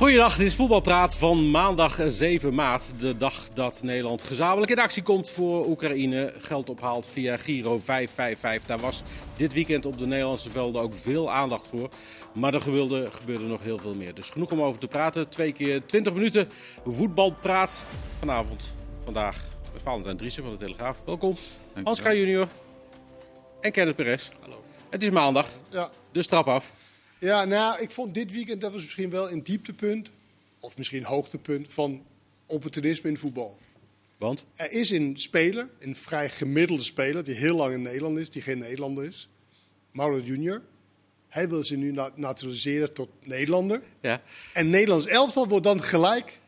Goedendag, dit is Voetbalpraat van maandag 7 maart. De dag dat Nederland gezamenlijk in actie komt voor Oekraïne. Geld ophaalt via Giro 555. Daar was dit weekend op de Nederlandse velden ook veel aandacht voor. Maar er gebeurde, gebeurde nog heel veel meer. Dus genoeg om over te praten. Twee keer 20 minuten voetbalpraat. Vanavond, vandaag, met Valentijn Driessen van de Telegraaf. Welkom. Hans K. junior en Kenneth Perez. Hallo. Het is maandag, Ja. dus trap af. Ja, nou, ik vond dit weekend, dat was misschien wel een dieptepunt, of misschien hoogtepunt van opportunisme in voetbal. Want? Er is een speler, een vrij gemiddelde speler, die heel lang in Nederland is, die geen Nederlander is. Mauro Junior. Hij wil zich nu na- naturaliseren tot Nederlander. Ja. En Nederlands elftal wordt dan gelijk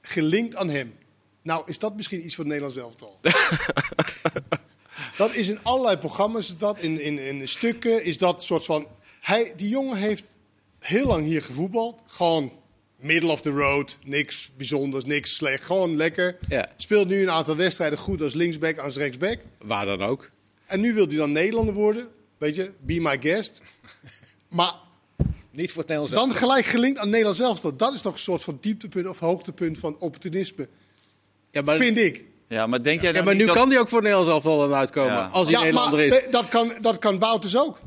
gelinkt aan hem. Nou, is dat misschien iets voor het Nederlands elftal? dat is in allerlei programma's, dat, in, in, in stukken, is dat soort van... Hij, die jongen heeft heel lang hier gevoetbald. Gewoon middle of the road, niks bijzonders, niks slecht. Gewoon lekker. Ja. Speelt nu een aantal wedstrijden goed als linksback, als rechtsback. Waar dan ook. En nu wil hij dan Nederlander worden. Weet je, be my guest. Maar Niet voor het Nederlands dan gelijk gelinkt aan Nederland zelf. Dat is toch een soort van dieptepunt of hoogtepunt van opportunisme. Ja, maar, Vind ik. Ja, maar denk jij ja, dan maar niet nu dat... kan hij ook voor Nederlands elftal aan uitkomen. Ja. Als hij Ja, Nederlander maar is. dat kan, dat kan Wouters ook.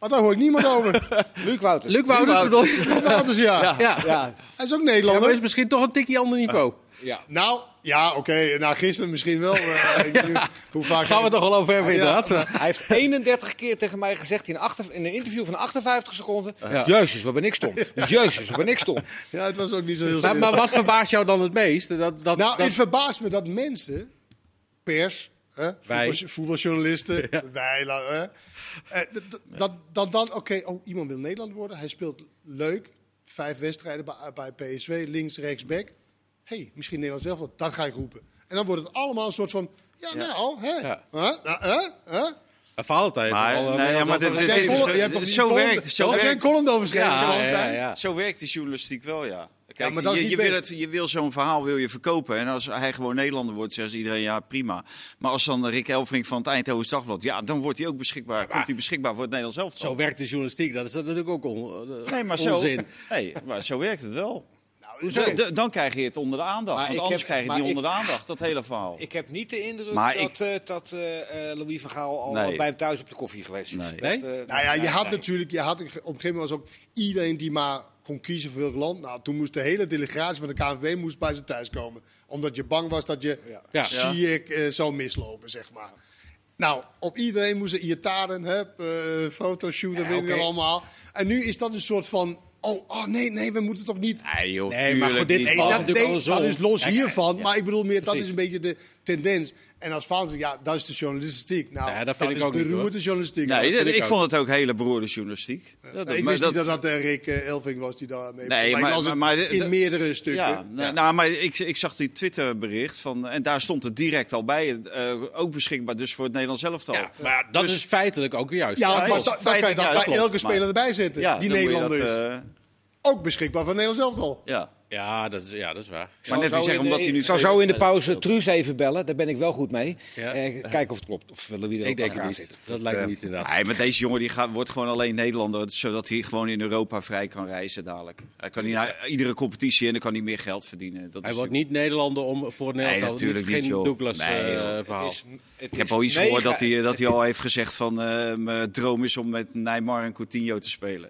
Maar daar hoor ik niemand over. Luc Wouters. Luc Wouters bedoel je? Wouters, ja. Ja. Ja. Ja, Hij is ook Ja, maar Nederlander. is misschien toch een tikje ander niveau. ja. Nou, ja, oké. Nou, gisteren misschien wel. eh, ik Hoe vaak Gaan we het toch wel over hebben, inderdaad. Hij heeft 31 keer tegen mij gezegd in, achter, in een interview van 58 seconden. Ja. Jezus, wat ben ik stom. Jezus, wat ben ik stom. Ja, het was ook niet zo heel maar wat verbaast jou dan het meest? Dat, dat, Nou, dat- het verbaast me dat mensen, pers, hè, Wij. voetbal- voetbaljournalisten, wij, hè, eh, dat- dat dan, oké, oh, iemand wil Nederland worden, hij speelt leuk, vijf wedstrijden bij, bij PSV, links, rechts, back. hey, misschien Nederland zelf wel, dat ga ik roepen. En dan wordt het allemaal een soort van, ja, nou, hè, Ja. hè, nou, hè, hè. Een Valentijn. Maar- heeft al, eh, nee, ja, maar dit- dit- hebt toch zo werkt- zo Heb jij een werkt- column over geschreven, Ja, ja, Valentijn? ja, ja. Zo werkt die journalistiek wel, ja. Kijk, maar dat is je, niet je wil, het, je wil zo'n verhaal wil je verkopen. En als hij gewoon Nederlander wordt, zegt iedereen ja, prima. Maar als dan Rick Elfrink van het Eindhoven Dagblad, ja, dan wordt hij ook beschikbaar. Komt hij beschikbaar voor het Nederlands elftal. Zo werkt de journalistiek. Dat is natuurlijk ook on, Nee, maar zo, onzin. nee, maar zo werkt het wel. Dan krijg je het onder de aandacht. Maar want ik anders heb- krijg je het niet onder de aandacht, dat hele verhaal. Ik heb niet de indruk Maar dat, eh, dat eh, eh, Louis van Gaal al Nee. bij hem thuis op de koffie geweest is. Nee. Dat, Nee? Nou ja, je had nee. natuurlijk, je had op een gegeven moment was ook iedereen die maar kon kiezen voor welk land. Nou, toen moest de hele delegatie van de KNVB moest bij zijn thuis komen. Omdat je bang was dat je, Ja. Ja. zie ik, eh, zou mislopen, zeg maar. Nou, op iedereen moesten Iataren, hè, eh fotoshoot, dat Ja, weet oké. allemaal. En nu is dat een soort van, oh, oh nee, nee, we moeten toch niet... Nee, joh, Nee, maar goed, dit valt dat, natuurlijk nee, dat is los hiervan. Maar ik bedoel meer, dat is een beetje de tendens. En als Frans ja, dat is de journalistiek. Nou, Ja, dat vind ik is ook niet, hoor. beroerde journalistiek. Nee, Nou, dat- vind ik, ik vond het ook hele beroerde journalistiek. Dat- Nee, ik maar wist niet dat dat eh, Rick eh, Elving was die daar mee Nee, maar, het in de- meerdere stukken. Ja, nou, nou, maar ik, ik zag die Twitterbericht van en daar stond het direct al bij, eh, ook beschikbaar dus voor het Nederlands elftal. Ja, maar dat Dus- is feitelijk ook juist. Ja, Ja, maar klopt. da- dan kan je Feitelijk, dat ja, bij klopt. elke speler Maar- erbij zetten. Ja, die dan Nederlander dat, is. eh, Ook beschikbaar voor Nederlands elftal. ja. Ja, dat is, ja, dat is waar. Maar net zeggen, in de- omdat hij nu Ik zou twee zo in de wedstrijden pauze Truus even bellen, daar ben ik wel goed mee. Ja. Eh, kijken of het klopt. Of Louis er Ik ook denk aan het niet. zitten. Dat lijkt me Eh, niet inderdaad. Nee, maar deze jongen die gaat, wordt gewoon alleen Nederlander, zodat hij gewoon in Europa vrij kan reizen dadelijk. Hij kan niet naar iedere competitie en dan kan hij meer geld verdienen. Dat Hij is wordt niet Nederlander om voor het Nederlands elftal. natuurlijk niet, geen. Douglas Nee, eh, verhaal. Het is, het Ik heb al iets gehoord dat hij, dat hij al heeft gezegd van eh, mijn droom is om met Neymar en Coutinho te spelen.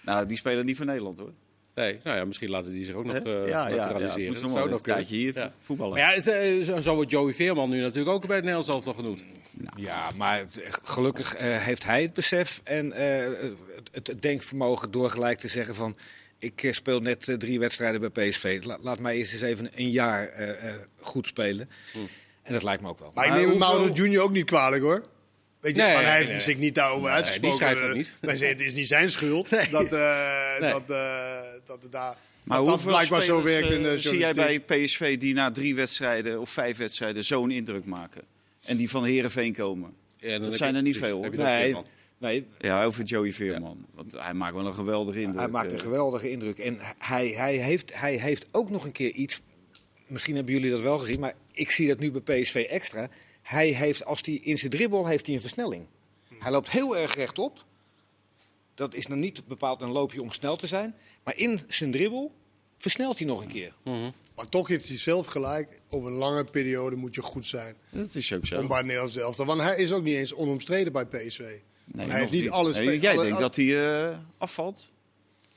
Nou, die spelen niet voor Nederland hoor. Nee, nou ja, misschien laten die zich ook nog eh ja, ja, ja. naturaliseren. Moet Dat zou nog een kunnen. tijdje hier Ja. voetballen. Maar ja, is, eh, zo- zo wordt Joey Veerman nu natuurlijk ook bij het Nederlands elftal genoemd. Ja, maar het- gelukkig eh, heeft hij het besef en eh, het, het denkvermogen door gelijk te zeggen van... Ik eh, speel net eh, drie wedstrijden bij PSV. La- laat mij eerst eens even een jaar eh, eh, goed spelen. En dat lijkt me ook wel. Maar ik Maar neem hoeveel- Mauro Junior ook niet kwalijk hoor. Weet je, Nee, maar hij heeft nee. zich niet daarover die uitgesproken. schrijft het Eh, niet. Wij zeggen, het is niet zijn schuld dat, eh, Nee. dat, eh, dat het daar... Maar dat hoeveel blijkbaar zo werkt in eh, de zie jij bij PSV die na drie wedstrijden of vijf wedstrijden zo'n indruk maken? En die van Herenveen komen? Ja, Dat zijn er niet precies, veel, heb je hoor. Nee, nee, Ja, over Joey Veerman. Want hij maakt wel een geweldige indruk. Hij maakt een eh. geweldige indruk. En hij, hij, heeft, hij heeft ook nog een keer iets. Misschien hebben jullie dat wel gezien, maar ik zie dat nu bij PSV extra. Hij heeft, als hij in zijn dribbel heeft hij een versnelling. Hij loopt heel erg rechtop. Dat is dan niet bepaald een loopje om snel te zijn. Maar in zijn dribbel versnelt hij nog een keer. Maar toch heeft hij zelf gelijk. Over een lange periode moet je goed zijn. Dat is ook zo. Om bij het Nederlands elftal. Want hij is ook niet eens onomstreden bij PSV. Nee, hij heeft niet alles. Nee, jij denkt dat hij eh, afvalt?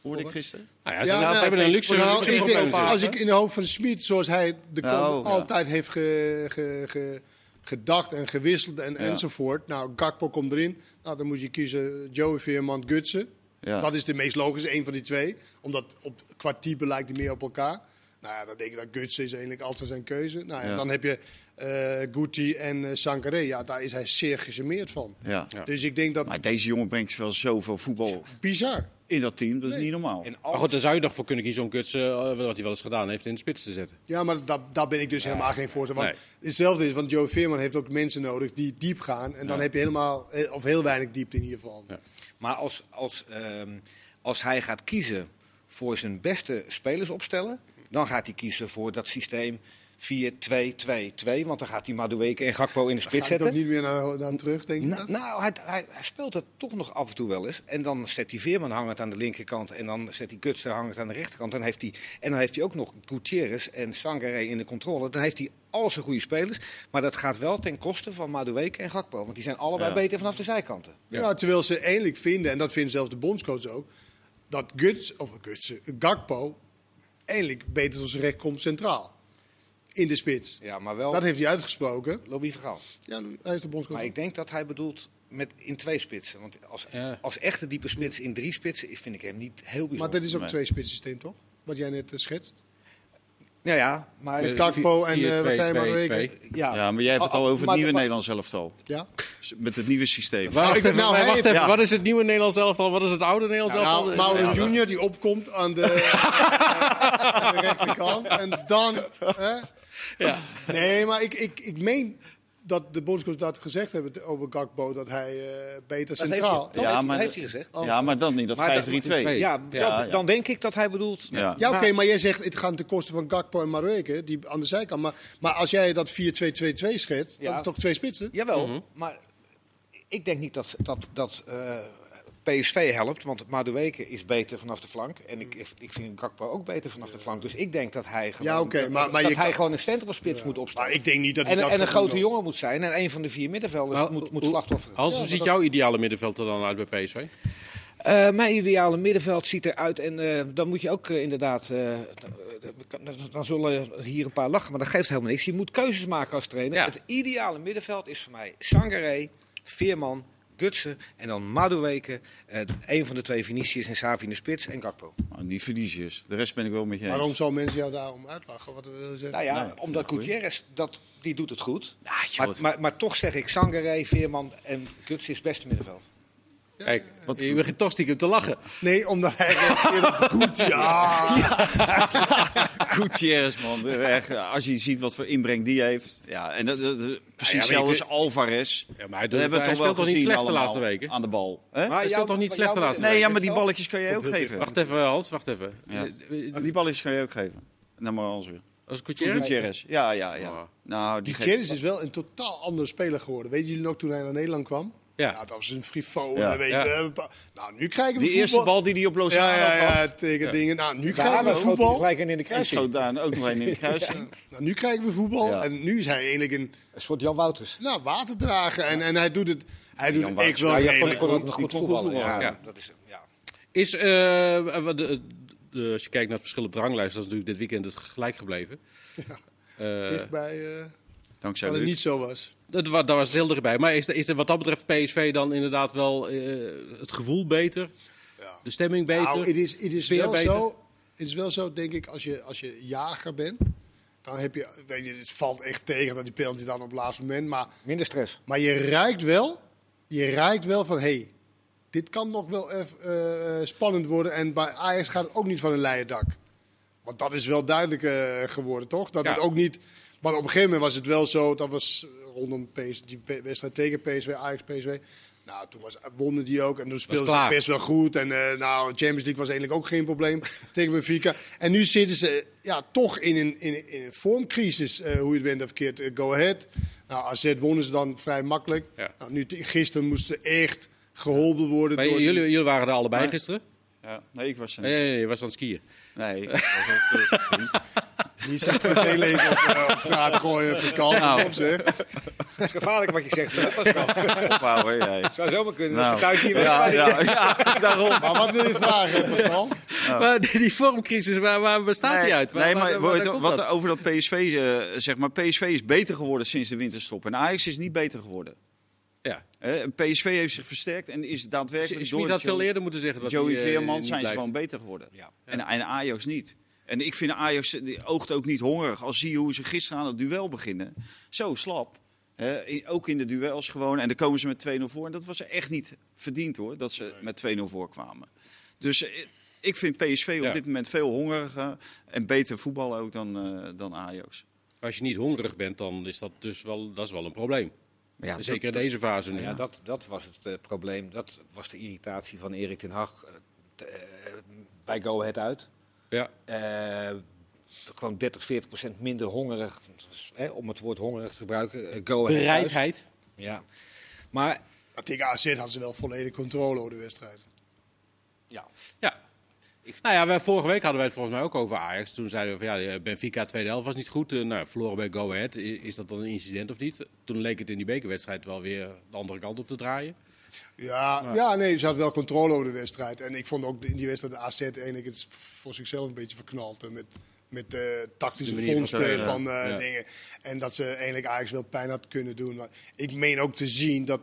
Hoorde ik gisteren. Nou ja, ze Ja, nou, nou, hebben een luxe, nou, luxe ik probleem denk, natuurlijk. als ik in de hoofd van Smit, zoals hij de Nou, ja. altijd heeft ge- ge- ge- gedacht en gewisseld en, enzovoort. Nou, Gakpo komt erin. Nou, dan moet je kiezen Joey Veerman, Gutsen. Ja. Dat is de meest logische, een van die twee. Omdat op, qua type lijkt hij meer op elkaar. Nou ja, dan denk ik dat Gutsen is eigenlijk altijd zijn keuze. Nou ja, Ja. dan heb je eh Guti en uh, Sankaré. Ja, daar is hij zeer gecharmeerd van. Ja. Ja. Dus ik denk dat... Maar deze jongen brengt wel zoveel voetbal Bizar. in dat team. Dat is niet normaal. En Maar goed, daar zou je nog voor kunnen kiezen om Guts, eh, wat hij wel eens gedaan heeft, in de spits te zetten. Ja, maar da- daar ben ik dus helemaal geen voorstander van. Nee. Hetzelfde is, want Joe Veerman heeft ook mensen nodig die diep gaan. En dan heb je helemaal, of heel weinig diepte in ieder geval. Maar als, als, ehm, als hij gaat kiezen voor zijn beste spelers opstellen, dan gaat hij kiezen voor dat systeem 4-2-2-2. Want dan gaat hij Madueke en Gakpo in de spits ik toch zetten. niet meer naar, naar terug, denk ik. Nou, nou hij, hij, hij speelt het toch nog af en toe wel eens. En dan zet hij Veerman hangend aan de linkerkant. En dan zet hij Gutsen hangend aan de rechterkant. Dan heeft hij, en dan heeft hij ook nog Gutierrez en Sangaré in de controle. Dan heeft hij al zijn goede spelers. Maar dat gaat wel ten koste van Madueke en Gakpo. Want die zijn allebei Ja. beter vanaf de zijkanten. Ja. terwijl ze eindelijk vinden, en dat vindt zelfs de bondscoach ook, dat Guts, of Guts, Gakpo eindelijk beter tot zijn recht komt centraal. In de spits. Ja, maar wel Dat heeft hij uitgesproken. Louis Vergaal. Ja, hij is de bondscoach. Maar ik denk dat hij bedoelt met in twee spitsen. Want als, Ja. als echte diepe spits in drie spitsen vind ik hem niet heel maar bijzonder. dat is ook Nee. een twee-spits systeem, toch? Wat jij net eh, schetst. Ja, ja, maar... Met Gakpo en, eh, wat maar, 4-2-2-2. ja. Ja, maar jij hebt het Oh, al over het maar- nieuwe maar- Nederlands elftal. Ja? Met het nieuwe systeem. Wacht ik- nou, maar wacht even, ja. wat is het nieuwe Nederlands elftal? Wat is het oude Nederlands elftal? Nou, Mauro Ja. Junior die opkomt aan de, aan de rechterkant. En dan... Hè? Ja. Nee, maar ik, ik, ik meen dat de bondscoach dat gezegd hebben over Gakpo. Dat hij eh, beter Dat centraal... heeft, hij- dat Ja, heeft, maar- heeft hij gezegd. Oh. Ja, maar dan niet. Dat Maar dat- 5-3-2. Ja, Ja, dan, dan denk ik dat hij bedoelt... Ja. Ja, oké, Maar- maar jij zegt het gaat ten koste van Gakpo en Marueke, die aan de zijkant. Maar, maar als jij dat 4-2-2-2 schetst, Ja. dat is toch twee spitsen? Jawel, Mhm. maar ik denk niet dat, dat, dat eh, PSV helpt. Want Madueke is beter vanaf de flank. En ik, ik vind Gakpo ook beter vanaf de flank. Dus ik denk dat hij gewoon, Ja, oké, maar- maar dat je hij kan- gewoon een centrumspits moet opstellen. Maar ik denk niet dat hij En, dat en een grote jongen moet zijn. En een van de vier middenvelders moet, moet slachtofferen. Hans, Ja, hoe ziet dat- jouw ideale middenveld er dan uit bij PSV? Eh, mijn ideale middenveld ziet eruit. En eh, dan moet je ook eh, inderdaad. eh, dan- dan zullen hier een paar lachen, maar dat geeft helemaal niks. Je moet keuzes maken als trainer. Ja. Het ideale middenveld is voor mij Sangaré, Veerman, Gutsen en dan Madueke. eh een van de twee Vinicius en Savi in de spits en Gakpo. Nou, Die Venetiërs. De rest ben ik wel met je eens. Waarom zou mensen jou daarom uitlachen? Wat wil je zeggen? Nou ja, Nou omdat. Gutierrez, dat, die doet het goed. Ja, Maar, joh, maar, maar toch zeg ik Sangaré, Veerman en Gutsen is het beste middenveld. Kijk, Wat- je begint toch stiekem te lachen. Nee, omdat hij reageert op goed. Ja. Gutierrez, man. Echt, als je ziet wat voor inbreng die heeft. Ja, en dat, dat- dat- precies Ja, je- als Alvarez. Ja, maar hij, Dat doet, hebben we hij toch wel speelt toch niet slecht de laatste weken? aan de bal. Hè? Maar speelt toch niet slecht de laatste Nee, ja, maar die balletjes kan je ook geven. Wacht even, Hans, wacht even. Ja. Die balletjes kan je ook geven. Nou, maar anders weer. Als Gutierrez? Gutierrez. Ja, ja, ja. Oh. Nou, die Jennings is wel een totaal andere speler geworden. Weet jullie nog toen hij naar Nederland kwam? Ja. dat was een frivole. Ja. Weet Ja. je, een paar- Nou, nu krijgen we Die eerste voetbal. bal die hij op Lozano Ja, ja, ja, tegen Ja. dingen. Nou, nu Ja, krijgen we voetbal. gelijk in de En kruising. schoot daar ook nog een in de kruising. Nou, nu krijgen we voetbal. Ja. En nu is hij eigenlijk een Een soort Jan Wouters. nou, waterdrager. En, en hij doet het, hij doet het echt wel Ja, kon, redelijk kon ook goed. nog goed Die kon voetballen. Ja, Ja. Dat is, ja. Is, eh, wat de, de- als je kijkt naar het verschil op de ranglijst, dat is natuurlijk dit weekend het gelijk gebleven. Eh, Dichtbij, eh Dankzij dat het niet zo was. Dat, daar was het heel dichtbij. Maar is, er- is er wat dat betreft PSV dan inderdaad wel eh, het gevoel beter? Ja. De stemming beter? Nou, het is, het is wel beter? zo. Het is wel zo, denk ik, als je, als je jager bent. Dan heb je, weet je, het valt echt tegen dat die penalty dan op het laatste moment. Maar, Minder stress. maar je ruikt wel, je ruikt wel van, hé, hey, dit kan nog wel even eh, spannend worden. En bij Ajax gaat het ook niet van een leien dak. Want dat is wel duidelijk eh, geworden, toch? Dat Ja. het ook niet. Maar op een gegeven moment was het wel zo. Dat was rondom PS, die wedstrijd tegen PSV, Ajax PSV. Nou, toen was, wonnen die ook. En toen speelden ze best wel goed. En eh, nou, Champions League was eigenlijk ook geen probleem tegen Benfica. En nu zitten ze ja, toch in een, in, een- in een vormcrisis. eh, hoe je het went of verkeerd. eh, go ahead. Nou, AZ wonnen ze dan vrij makkelijk. Ja. Nou, nu, gisteren moesten echt geholpen worden. Maar door jullie, jullie waren er allebei gisteren. Ja. Nee, ik was er Nee, niet. nee, nee, je was aan het skiën. Nee, ik was niet. Die zit meteen leven op, eh, op straat gooien, Pascal. Nou. Op zeg. Het is gevaarlijk wat je zegt. Wel. Ophouden, jij. zou zomaar kunnen. Nou. als je thuis niet Ja, ja, ja, daarom. Maar wat wil je vragen, Pascal? Maar die, die vormcrisis, waar, waar bestaat die uit? Waar, nee, waar- maar waar- waar wat, dat? over dat PSV, eh, zeg maar, PSV is beter geworden sinds de winterstop. En Ajax is niet beter geworden. Ja. Eh, PSV heeft zich versterkt en is Is, daadwerkelijk is door niet dat veel eerder moeten zeggen dat Joey die, eh, Veerman zijn ze gewoon beter geworden. Ja. En, en Ajax niet. En ik vind Ajax oogt ook niet hongerig. Als zie je hoe ze gisteren aan het duel beginnen. Zo slap. Ook in de duels gewoon. En dan komen ze met 2-0 voor. En dat was echt niet verdiend hoor, dat ze met 2-0 voorkwamen. Dus eh, ik vind PSV op Ja. dit moment veel hongeriger. En beter voetballen ook dan, eh, dan Ajax. Als je niet hongerig bent, dan is dat dus wel, dat is wel een probleem. Ja, Zeker in deze fase nu. Ja, dat, dat was het eh, probleem. Dat was de irritatie van Erik ten Hag bij Go Ahead uit. Ja. Eh, gewoon 30, 40 procent minder hongerig, hè, om het woord hongerig te gebruiken. eh, Go Ahead. Bereidheid. Ja. Maar Maar tegen AZ hadden ze wel volledig controle over de wedstrijd. ja, Ja. Nou ja, wij, vorige week hadden wij het volgens mij ook over Ajax. Toen zeiden we van ja, Benfica tweede helft was niet goed. Eh, nou, verloren bij Go Ahead. Is dat dan een incident of niet? Toen leek het in die bekerwedstrijd wel weer de andere kant op te draaien. Ja, ja. nee, ze had wel controle over de wedstrijd. En ik vond ook in die wedstrijd de AZ eigenlijk het voor zichzelf een beetje verknald. eh, Met, met de tactische De van vondsten spelen, van, eh, ja. dingen. En dat ze eigenlijk Ajax wel pijn had kunnen doen. Maar ik meen ook te zien dat,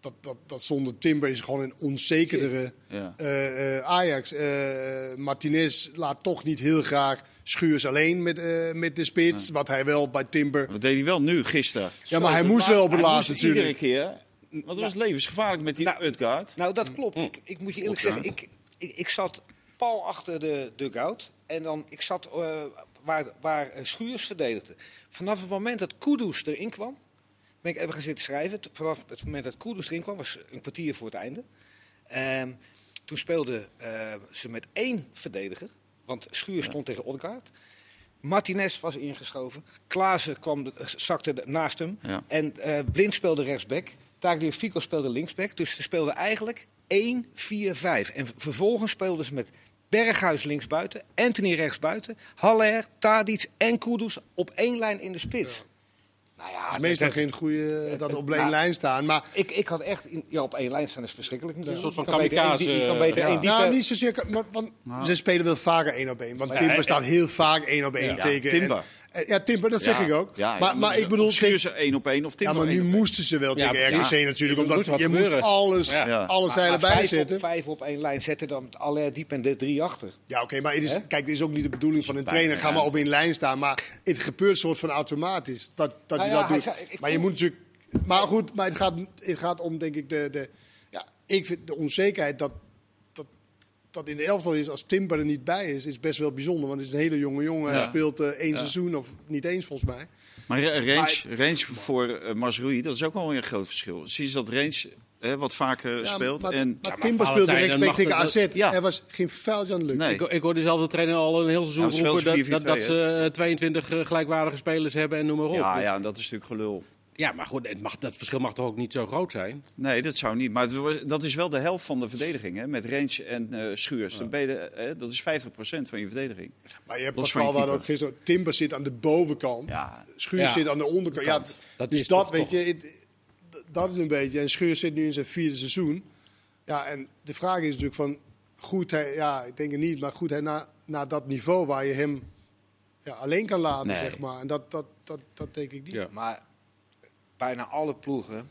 dat, dat, dat zonder Timber is gewoon een onzekerdere Ja. eh, eh, Ajax. Eh, Martinez laat toch niet heel graag Schuurs alleen met, eh, met de spits. Wat hij wel bij Timber... Dat deed hij wel nu, gisteren. Ja, maar hij moest wel op het laatste moest Iedere natuurlijk. keer. Want het was levensgevaarlijk met die Nou, Utgaard. Nou, dat klopt. Ik, ik moet je eerlijk zeggen, ik, ik, ik zat pal achter de dugout. En dan, ik zat eh, waar, waar eh, Schuurs verdedigde. Vanaf het moment dat Kudus erin kwam, ben ik even gaan zitten schrijven. Vanaf het moment dat Kudus erin kwam, was een kwartier voor het einde. Ehm, toen speelden eh, ze met één verdediger. Want Schuurs stond tegen Odgaard. Martinez was ingeschoven. Klaassen kwam zakte naast hem. Ja. En eh, Blind speelde rechtsback. Tagliafico speelde linksback. Dus ze speelden eigenlijk 1-4-5. En vervolgens speelden ze met Berghuis linksbuiten, Anthony rechtsbuiten, Haller, Tadic en Kudus op één lijn in de spits. Nou ja, Het is meestal dat- geen goede dat op één Nou, lijn staan. Maar ik, ik had echt in- ja, op één lijn staan is verschrikkelijk. Een soort van beter kamikaze, die- Je kan beter ja. Nou, niet zozeer. Maar, want ze spelen wel vaker één op één. Want Timber staat heel vaak één op één Ja, tegen. Timber. En- en- ja, Timber, dat zeg Ja. ik ook. Ja, maar, maar ik bedoel, Schuur tegen- ze één op één of ja, Timber maar nu moesten ze wel Ja, tegen ja. RKC natuurlijk. Omdat je moet alles, Ja. alle Maar zeilen vijf bijzetten. Op, vijf op één lijn zetten, dan aller diep en de drie achter. Ja, oké, maar het is, Hè? kijk, dit is ook niet de bedoeling van een trainer. Ga ja. maar op één lijn staan. Maar het gebeurt soort van automatisch dat, dat Nou je ja, dat doet. maar je moet natuurlijk. Maar goed, maar het gaat, het gaat om, denk ik, de. de ja, ik vind de onzekerheid dat, dat in de elftal is als Timber er niet bij is, is best wel bijzonder. Want het is een hele jonge jongen. Hij Ja. speelt eh, één seizoen, of niet eens volgens mij. Maar Ra- range, range voor uh, Masrui, dat is ook wel een groot verschil. Zie je dat Range hè, wat vaker Ja, speelt. maar, en, maar maar Timber speelde rechtsback tegen AZ. ja. Er was geen vuiltje aan de lucht. Nee. Ik, ik hoor dezelfde trainer al een heel seizoen speelt roepen dat, 4-4-2, dat, dat ze eh, 22 eh, gelijkwaardige spelers hebben en noem maar op. ja, ja, en dat is natuurlijk gelul. Ja, maar goed, het mag, dat verschil mag toch ook niet zo groot zijn? Nee, dat zou niet. Maar het dat is wel de helft van de verdediging. Hè, met Range en eh Schuurs. Dan ben je de- hè, dat is 50% van je verdediging. Maar je hebt Pascal, waar ook gisteren. Timber zit aan de bovenkant. Ja, Schuur Ja. zit aan de onderkant. Ja. Dat dus is dat, toch- weet toch- je, het- dat is een beetje. En Schuur zit nu in zijn vierde seizoen. Ja, en de vraag is natuurlijk van, goed hij, ja, ik denk het niet, maar goed hij naar, naar dat niveau waar je hem ja, alleen kan laten, Nee. zeg maar. En dat, dat, dat, dat denk ik niet. Ja. Maar bijna alle ploegen,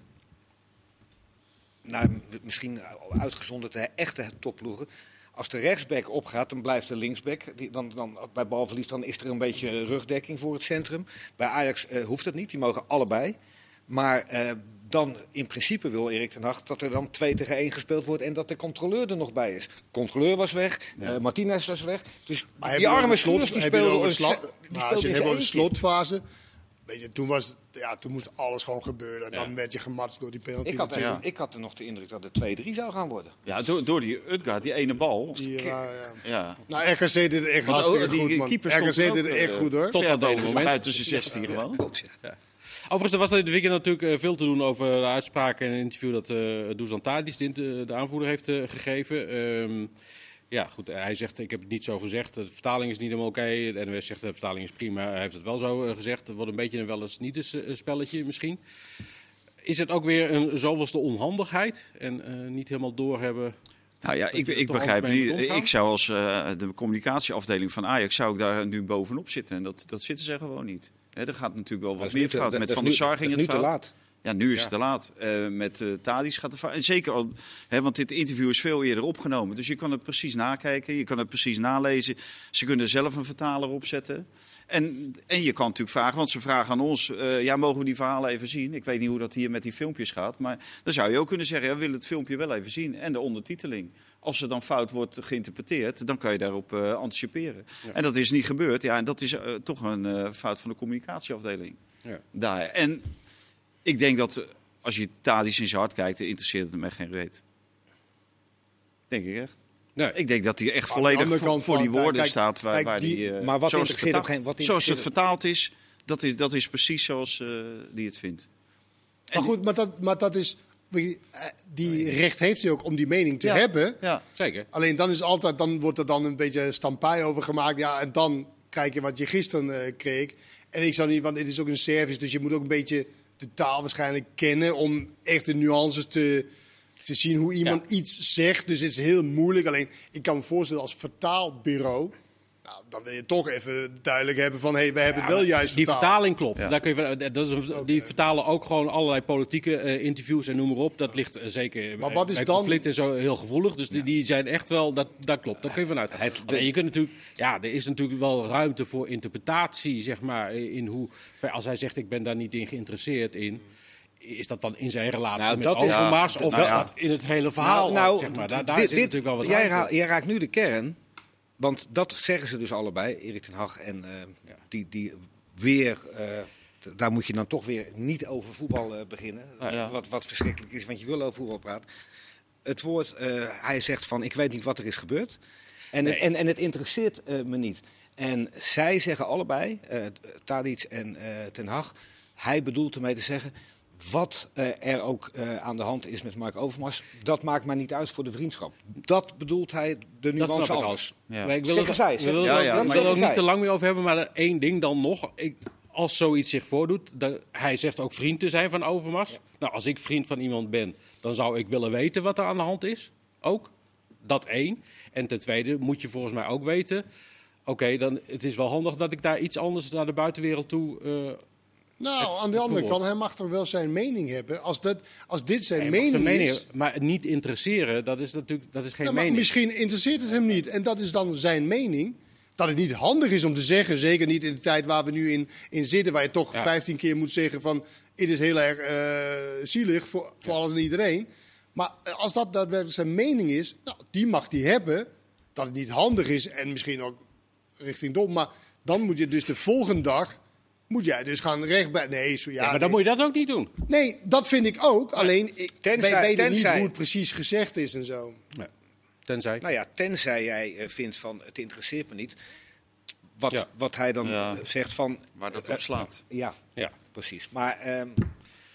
nou, misschien uitgezonderd de echte topploegen. Als de rechtsback opgaat, dan blijft de linksback. Die, dan, dan, bij balverlies dan is er een beetje rugdekking voor het centrum. Bij Ajax eh, hoeft dat niet, die mogen allebei. Maar eh, dan in principe wil Erik ten Hag dat er dan 2 tegen 1 gespeeld wordt en dat de controleur er nog bij is. controleur was weg, eh, Martinez was weg. Dus Maar die arme slot- die heb je speelde, over de die slot- maar als je in het hebt over zijn de slotfase, weet je, toen, was, ja, toen moest alles gewoon gebeuren. Dan werd je gematst door die penalty. Ik had, er, ik had er nog de indruk dat het 2-3 zou gaan worden. ja door, door die Utgaard, die ene bal. Die, ja, ja. Ja. Nou, RKC deed het echt hartstikke die goed, man. keeper RKC stond er deed het echt eh, goed, hoor. Tot dat moment. buiten, buiten zijn 16 gewoon. Overigens, er was dit weekend natuurlijk eh, veel te doen over de uitspraken en een interview dat eh Dusan Tadic, de, de aanvoerder, heeft eh, gegeven. Ehm, Ja, goed. Hij zegt, ik heb het niet zo gezegd. De vertaling is niet helemaal oké. De NOS zegt, de vertaling is prima. Hij heeft het wel zo eh, gezegd. Het wordt een beetje een wel eens niet eens eh, spelletje misschien. Is het ook weer een zoveelste onhandigheid? En eh, niet helemaal doorhebben... Nou ja, ik, ik begrijp niet. Ik zou als eh, de communicatieafdeling van Ajax zou ik daar nu bovenop zitten. En dat, dat zitten ze gewoon niet. Hè, er gaat natuurlijk wel wat meer fout. Met is Van der Sar ging het nu te fout. laat. Ja, nu is Ja. het te laat. Eh, met uh, Tadis gaat fout. En zeker, al, hè, want dit interview is veel eerder opgenomen. Dus je kan het precies nakijken. Je kan het precies nalezen. Ze kunnen zelf een vertaler opzetten. En, en je kan natuurlijk vragen, want ze vragen aan ons: eh, ja, mogen we die verhalen even zien? Ik weet niet hoe dat hier met die filmpjes gaat. Maar dan zou je ook kunnen zeggen: ja, we willen het filmpje wel even zien. En de ondertiteling. Als er dan fout wordt geïnterpreteerd, dan kan je daarop anticiperen. Ja. En dat is niet gebeurd. Ja, en dat is toch een fout van de communicatieafdeling. Ja. Daar. En ik denk dat eh, als je Tadis in zijn hart kijkt, interesseert het hem echt geen reet. Denk ik echt. Nee. Ik denk dat hij echt volledig voor, kant voor van, die woorden kijk, staat waar, kijk, waar die- die, eh, Maar wat zoals, het vertaald, geen- wat zoals het vertaald is, dat is, dat is precies zoals eh die het vindt. Maar goed, maar dat, maar dat is... Die recht heeft hij ook om die mening te Ja. hebben. Ja, Zeker. Alleen dan is altijd, dan wordt er dan een beetje stampaai over gemaakt. Ja, en dan kijk je wat je gisteren kreeg. En ik zou niet, want dit is ook een service, dus je moet ook een beetje de taal waarschijnlijk kennen om echt de nuances te, te zien hoe iemand iets zegt. Dus het is heel moeilijk. Alleen, ik kan me voorstellen als vertaalbureau, dan wil je toch even duidelijk hebben van, hé, hey, we hebben het wel juist Die vertaald. vertaling klopt. Ja. Daar kun je, van- dat is een- Die vertalen ook gewoon allerlei politieke eh, interviews en noem maar op. Dat ligt eh, zeker Maar wat is bij dan- conflict en zo heel gevoelig. Dus die, die zijn echt wel, dat, dat klopt. Daar kun je vanuit. gaan. Alleen je kunt natuurlijk, ja, er is natuurlijk wel ruimte voor interpretatie, zeg maar. In hoe, als hij zegt, ik ben daar niet in geïnteresseerd in. Is dat dan in zijn relatie Nou, met dat is- Overmars? Ja, of nou is ja. dat in het hele verhaal? Nou, ook, zeg maar. Daar, daar dit- zit dit- natuurlijk wel wat jij raakt nu de kern. Want dat zeggen ze dus allebei, Erik ten Hag en eh, Ja. die, die weer... eh, daar moet je dan toch weer niet over voetbal eh, beginnen. Ja. Wat, wat verschrikkelijk is, want je wil over voetbal praten. Het woord, hij zegt van, ik weet niet wat er is gebeurd. En, het, en, en het interesseert me niet. En zij zeggen allebei, Tadic en ten Hag, hij bedoelt ermee te zeggen... Wat eh, er ook eh, aan de hand is met Mark Overmars, dat maakt mij niet uit voor de vriendschap. Dat bedoelt hij de Dat nuance snap ik. Ja. Ik wil het, zij, we zeg- willen Ja, er- ja, we maar- willen er niet te lang meer over hebben. Maar één ding dan nog. Ik, als zoiets zich voordoet, dan, hij zegt ook vriend te zijn van Overmars. Nou, als ik vriend van iemand ben, dan zou ik willen weten wat er aan de hand is. Ook. Dat één. En ten tweede moet je volgens mij ook weten. Oké, dan het is wel handig dat ik daar iets anders naar de buitenwereld toe. eh, Nou, aan de andere kant, hij mag toch wel zijn mening hebben. Als, dat, als dit zijn mening, zijn mening- is... maar niet interesseren, dat is natuurlijk dat is geen maar mening. misschien interesseert het hem niet. En dat is dan zijn mening. Dat het niet handig is om te zeggen, zeker niet in de tijd waar we nu in, in zitten, waar je toch Ja. 15 keer moet zeggen van het is heel erg eh, zielig voor, voor alles en iedereen. Maar eh, als dat daadwerkelijk zijn mening is, nou, die mag die hebben. Dat het niet handig is en misschien ook richting dom. Maar dan moet je dus de volgende dag, moet jij dus gaan rechtbij. Nee, zo, ja, Ja, maar nee. dan moet je dat ook niet doen. nee, dat vind ik ook. Alleen, ik, Tenzij- wij weten niet tenzij- hoe het precies gezegd is en zo. Tenzij. Nou ja, tenzij jij eh, vindt van het interesseert me niet. Wat, Ja. wat hij dan Ja. eh, zegt van. waar dat eh, op slaat. Ja, Ja. precies. Maar ehm,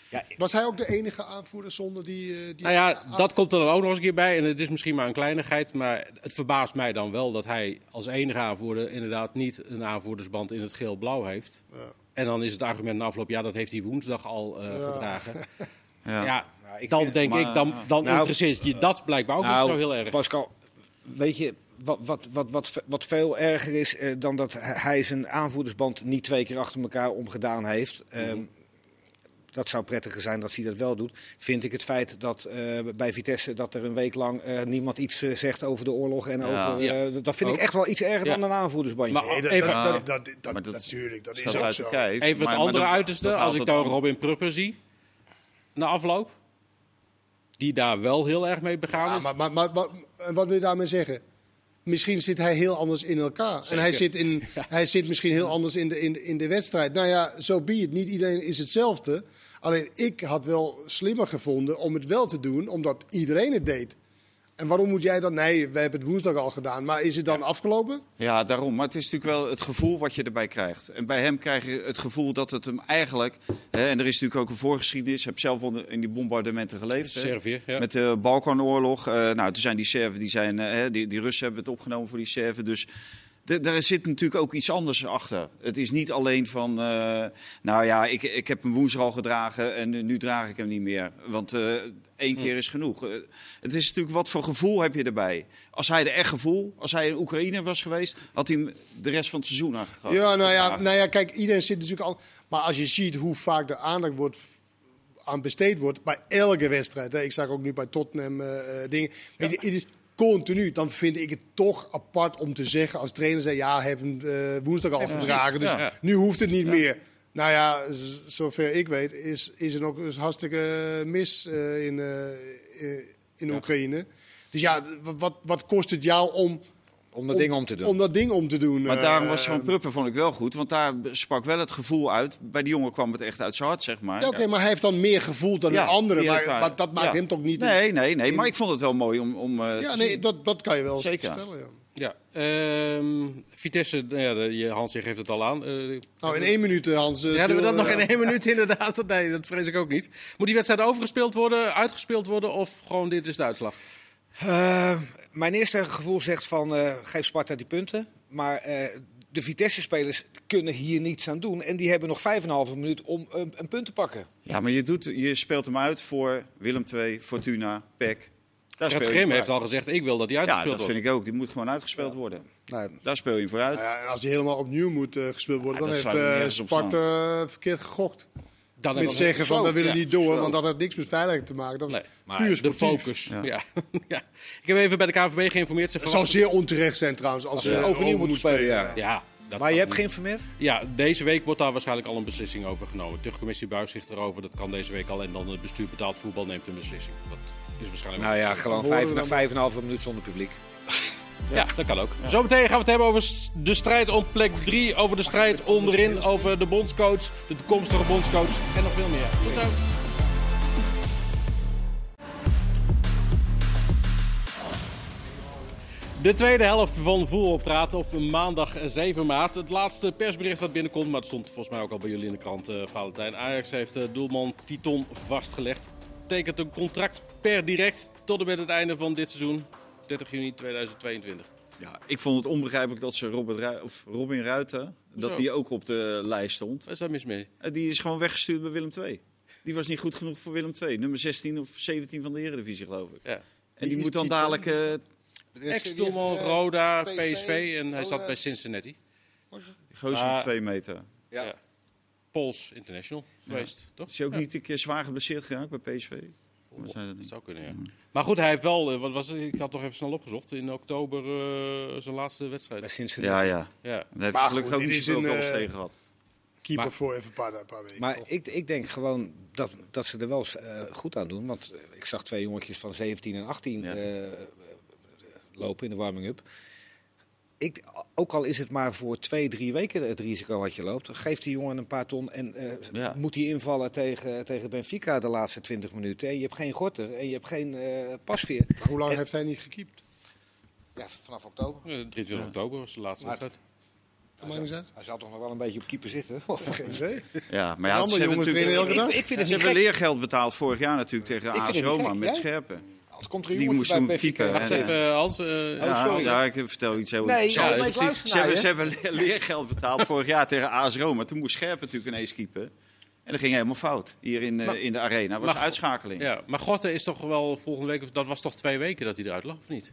ja, Was hij ook de enige aanvoerder zonder die... eh, die Nou ja, dat komt er dan ook nog eens een keer bij. En het is misschien maar een kleinigheid. Maar het verbaast mij dan wel dat hij als enige aanvoerder inderdaad niet een aanvoerdersband in het geel-blauw heeft. Ja. En dan is het argument na afloop, ja, dat heeft hij woensdag al eh, Ja. gedragen. Ja. Ja, Nou, ik dan vind- denk maar- ik, dan, dan Nou, interesseert je dat blijkbaar ook nou, niet zo heel erg. Pascal, weet je, wat, wat, wat, wat, wat veel erger is eh, dan dat hij zijn aanvoerdersband niet twee keer achter elkaar omgedaan heeft. ehm, dat zou prettiger zijn dat hij dat wel doet. Vind ik het feit dat eh, bij Vitesse dat er een week lang eh, niemand iets eh, zegt over de oorlog. En Ja. over, eh, dat vind Ook. ik echt wel iets erger Ja. dan een aanvoerdersbandje. Maar Nee, dat, even, dat, Ja. dat, dat, dat- Maar dat natuurlijk, dat is ook zo. even het Maar- andere uiterste, als ik het dan Robin Prupper zie, na afloop, die daar wel heel erg mee begaan Ja, is. maar, maar, maar, maar- en wat wil je daarmee zeggen? Misschien zit hij heel anders in elkaar. En hij zit, in, hij zit misschien heel anders in de, in, de- in de wedstrijd. Nou ja, zo so be it. Niet iedereen is hetzelfde. Alleen ik had wel slimmer gevonden om het wel te doen, omdat iedereen het deed. En waarom moet jij dan? Nee, we hebben het woensdag al gedaan. Maar is het dan afgelopen? Ja, daarom. Maar het is natuurlijk wel het gevoel wat je erbij krijgt. En bij hem krijg je het gevoel dat het hem eigenlijk... Hè, en er is natuurlijk ook een voorgeschiedenis. Ik heb zelf onder- in die bombardementen geleefd. hè. Servië, ja. Met de Balkanoorlog. Eh, nou, toen zijn die Serven, die, zijn, hè, die, die Russen hebben het opgenomen voor die Serven. Dus daar zit natuurlijk ook iets anders achter. Het is niet alleen van, eh, nou ja, ik, ik heb hem woensdag al gedragen en nu, nu draag ik hem niet meer. Want eh, één keer is genoeg. Eh, het is natuurlijk, wat voor gevoel heb je erbij? Als hij er echt gevoel, als hij in Oekraïne was geweest, had hij hem de rest van het seizoen aangehad. Ja, nou ja, nou ja, kijk, iedereen zit natuurlijk al. Maar als je ziet hoe vaak de aandacht wordt aan besteed wordt bij elke wedstrijd. Hè. Ik zag ook nu bij Tottenham dingen. Weet je, het is continu. Dan vind ik het toch apart om te zeggen als trainer zei ja, heeft hem eh, woensdag al gedragen, dus Ja. nu hoeft het niet meer. Nou ja, zover ik weet is, is er nog eens hartstikke mis eh, in, eh, eh, in Oekraïne. Dus ja, wat, wat kost het jou om, Om dat ding om te doen. om dat ding om te doen? Maar eh, daarom was Van Pruppen vond ik wel goed, want daar sprak wel het gevoel uit. Bij die jongen kwam het echt uit zijn hart, zeg maar. Ja, oké, maar hij heeft dan meer gevoel dan Ja, een andere. die Maar, maar dat maakt ja. hem toch niet... Nee, nee, nee. in- Maar ik vond het wel mooi om, om eh, Ja, nee, dat, dat kan je wel Zeker. stellen. Ja. Ja, ehm, Vitesse, nou ja, de- je- Hans, je geeft het al aan. Eh, Nou, in één minuut, eh, Hans. eh, Ja, hebben we dat nog in eh, één minuut inderdaad? Nee, dat vrees ik ook niet. Moet die wedstrijd overgespeeld worden, uitgespeeld worden of gewoon dit is de uitslag? Eh, mijn eerste gevoel zegt van eh, geef Sparta die punten. Maar eh, de Vitesse-spelers kunnen hier niets aan doen. En die hebben nog 5,5 minuut om een, een punt te pakken. Ja, maar je, doet, je speelt hem uit voor Willem II, Fortuna, PEC. Daar Gert Grim heeft al gezegd, ik wil dat die Ja, uitgespeeld dat wordt. vind ik ook. Die moet gewoon uitgespeeld worden. Nou, Daar speel je voor uit. nou ja, en als hij helemaal opnieuw moet eh, gespeeld worden, Ja, dan dat heeft eh, op Sparta eh, verkeerd gegokt. Dan Met zeggen van, we willen ja. niet door, Zo. want dat heeft niks met veiligheid te maken. Dat was Nee, maar puur de sportief. focus. Ja. Ja. Ja. Ik heb even bij de KVB geïnformeerd. Ze Het zou zeer onterecht zijn trouwens als ze ze overnieuw moeten spelen, ja. Ja, dat maar je hebt niet. geïnformeerd? Ja, deze week wordt daar waarschijnlijk al een beslissing over genomen. De commissie buigt zich erover, dat kan deze week al. En dan het bestuur betaald voetbal neemt een beslissing. Dat is waarschijnlijk Nou ja, gewoon horen we vijf, dan- vijf en een halve minuut zonder publiek. Ja, dat kan ook. Zometeen gaan we het hebben over de strijd om plek 3, over de strijd onderin, over de bondscoach, de toekomstige bondscoach en nog veel meer. Tot zo. De tweede helft van Voetbalpraat op maandag 7 maart. Het laatste persbericht wat binnenkomt, maar het stond volgens mij ook al bij jullie in de krant, eh Valentijn. Ajax heeft eh, doelman Titon vastgelegd. Tekent een contract per direct tot en met het einde van dit seizoen, 30 juni 2022. Ja, ik vond het onbegrijpelijk dat ze Robert Ru- of Robin Ruiten, dat die ook op de lijst stond. Waar is daar mis mee? En die is gewoon weggestuurd bij Willem II. Die was niet goed genoeg voor Willem II. Nummer 16 of 17 van de Eredivisie, geloof ik. Ja. En die moet dan dadelijk... eh Ex-doelman Roda, PSV, PSV en hij Roda. zat bij Cincinnati. gozer van 2 meter. Ja. Ja. Pools International geweest, toch? Is hij ook niet een keer zwaar geblesseerd geraakt bij PSV? Dat niet? zou kunnen, ja. Maar goed, hij heeft wel, eh, wat was het? ik had toch even snel opgezocht, in oktober eh, zijn laatste Bij wedstrijd. Cincinnati. Ja, ja. Ja. Hij heeft Maar gelukkig goed, ook niet zoveel goals eh, tegen gehad. Keeper Maar- voor even een paar, een paar weken. Maar toch? ik, ik denk gewoon dat, dat ze er wel eh, goed aan doen. Want ik zag twee jongetjes van 17 en 18 Ja. eh, lopen in de warming-up. Ik, ook al is het maar voor twee, drie weken het risico wat je loopt, geeft die jongen een paar ton en eh, Ja. moet hij invallen tegen, tegen Benfica de laatste 20 minuten. En je hebt geen gorter en je hebt geen eh, pasveer. Maar hoe lang en- heeft hij niet gekiept? Ja, vanaf oktober. Eh, 23 oktober was de laatste wedstrijd. Hij zal toch nog wel een beetje op keeper zitten. Geen idee. Ja, maar ja, ze hebben natuurlijk... ik, ik vind het Ze hebben leergeld betaald vorig jaar natuurlijk tegen AS Roma met jij? Scherpen. Komt er een Die moest bij Benfica. Wacht even, Hans. eh, Ja, Oh, sorry. ja, ik vertel iets heel Nee, Ja, ja, precies. Ze hebben, ze hebben le- leergeld betaald vorig jaar tegen AS Roma. Toen moest Scherpen natuurlijk ineens keeper. En dat ging helemaal fout. Hier in, eh, Maar- in de arena. Dat was maar- een uitschakeling. Ja, Ja, maar Gorten is toch wel volgende week, dat was toch twee weken dat hij eruit lag, of niet?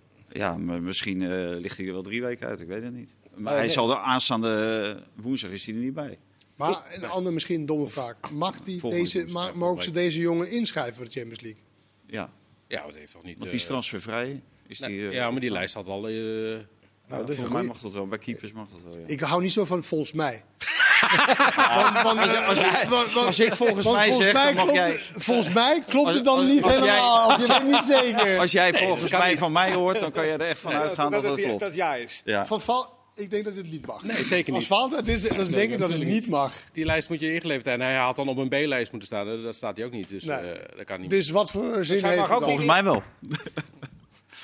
maar misschien eh, ligt hij er wel drie weken uit. Ik weet het niet. Maar Oh, hij nee. zal er aanstaande woensdag is hij er niet bij. Maar een ander misschien een domme vraag. Mag die deze, ja, mogen ze deze jongen inschrijven voor de Champions League? Ja, Ja, dat heeft toch niet... want die is eh, transfervrij. Is nee, die, eh, ja, maar die lijst had al... eh, Nou, dat volgens mij mag dat wel. Bij keepers mag dat wel. Ja. Ik hou niet zo van volgens mij. want, want, als ik- want- want- als ik volgens mij zeg, mag klopt, jij- Volgens mij klopt Als- het dan als- niet als jij- helemaal. je weet niet zeker. Als jij volgens mij niet. van mij hoort, dan kan je er echt van uitgaan dat dat klopt. dat ja is. Ja. Van ik denk dat het niet mag. Nee, zeker Als niet. Valentijn het is, dan denk ik dat het niet niet. mag. Die lijst moet je ingeleverd hebben. En hij had dan op een B-lijst moeten staan. Dat staat hij ook niet, dus Nee. eh, dat kan niet. Dus wat voor zin heeft het niet- Volgens mij wel.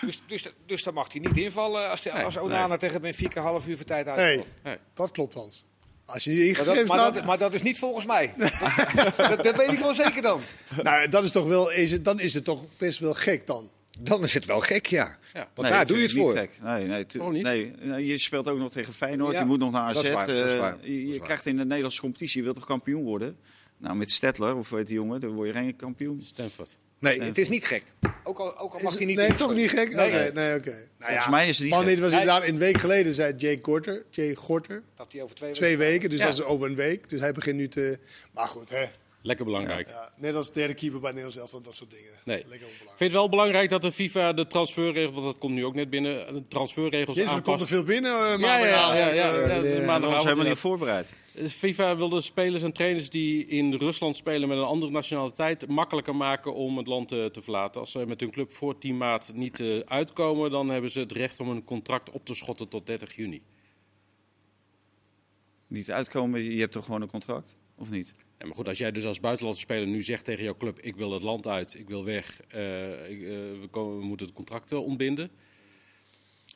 Dus, dus, dus dan mag hij niet invallen als, de, Nee, als Onana tegen Benfica half uur voor tijd Nee, uitvalt. dat klopt, Hans. Als je Maar ingeschreven dat, maar, staat, dat, maar dat is niet volgens mij. dat, dat weet ik wel zeker dan. nou, dat is toch wel, is het, dan is het toch best wel gek dan. Dan is het wel gek, ja. Ja. Want Nee, daar dat doe je het voor. niet gek. Nee, nee, niet? nee, nee, je speelt ook nog tegen Feyenoord. Ja, je moet nog naar AZ. dat is waar, dat is eh, waar, dat je is je waar. krijgt in de Nederlandse competitie, je wilt toch kampioen worden? Nou, met Stettler, of weet die jongen, dan word je geen kampioen. Stanford. Nee, het is niet gek. Ook al, ook al mag het- hij niet nee, toch niet gek? Nee, Oké, nee, oké. Nou Volgens ja, mij is het niet gek. nee, dat was Hij- inderdaad een week geleden, zei Jay Gorter. Jay Gorter. Dat hij over twee, Twee weken, dus Ja. dat is over een week. Dus hij begint nu te... Maar goed, hè. Lekker belangrijk. Ja, net als derde keeper bij Nederlands elftal, dat soort dingen. Nee. Lekker Ik onbelangrijk. vind het wel belangrijk dat de FIFA de transferregels, want dat komt nu ook net binnen, de transferregels Jezus, er komt er veel binnen. eh, Ja, ja, ja, maandagavond. ja, ja, Eh, ja, ja, de ja. Maar ons helemaal niet voorbereid. De FIFA wil de spelers en trainers die in Rusland spelen met een andere nationaliteit makkelijker maken om het land te, te verlaten. Als ze met hun club voor 10 maart niet eh, uitkomen, dan hebben ze het recht om een contract op te schotten tot 30 juni. Niet uitkomen, je hebt toch gewoon een contract? Of niet? Ja, maar goed, als jij dus als buitenlandse speler nu zegt tegen jouw club: ik wil het land uit, ik wil weg, eh, ik, eh, we, komen, we moeten het contract eh, ontbinden.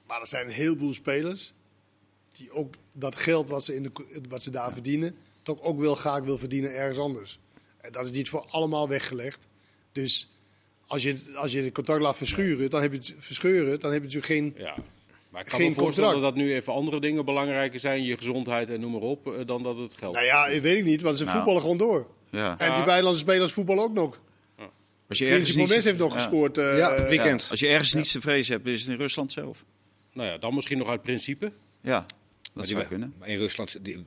Maar er zijn een heleboel spelers die ook dat geld wat ze, in de, wat ze daar verdienen, toch ook wel graag wil verdienen ergens anders. En dat is niet voor allemaal weggelegd. Dus als je, als je het contract laat verschuren, dan heb je het, verscheuren, dan heb je natuurlijk geen... Ja. Maar ik kan Geen me voorstellen contract. dat nu even andere dingen belangrijker zijn, je gezondheid en noem maar op, eh, dan dat het geld. Nou ja, dat weet ik niet, want ze Nou. voetballen gewoon door. Ja. En die buitenlandse spelers voetballen ook nog. Als je Ergens Promes heeft nog ja. gescoord. eh, Ja, het eh, weekend. Als je ergens niets te vrezen hebt, is het in Rusland zelf. Nou ja, dan misschien nog uit principe. Ja, dat Maar zou die- kunnen. Maar in Rusland, die,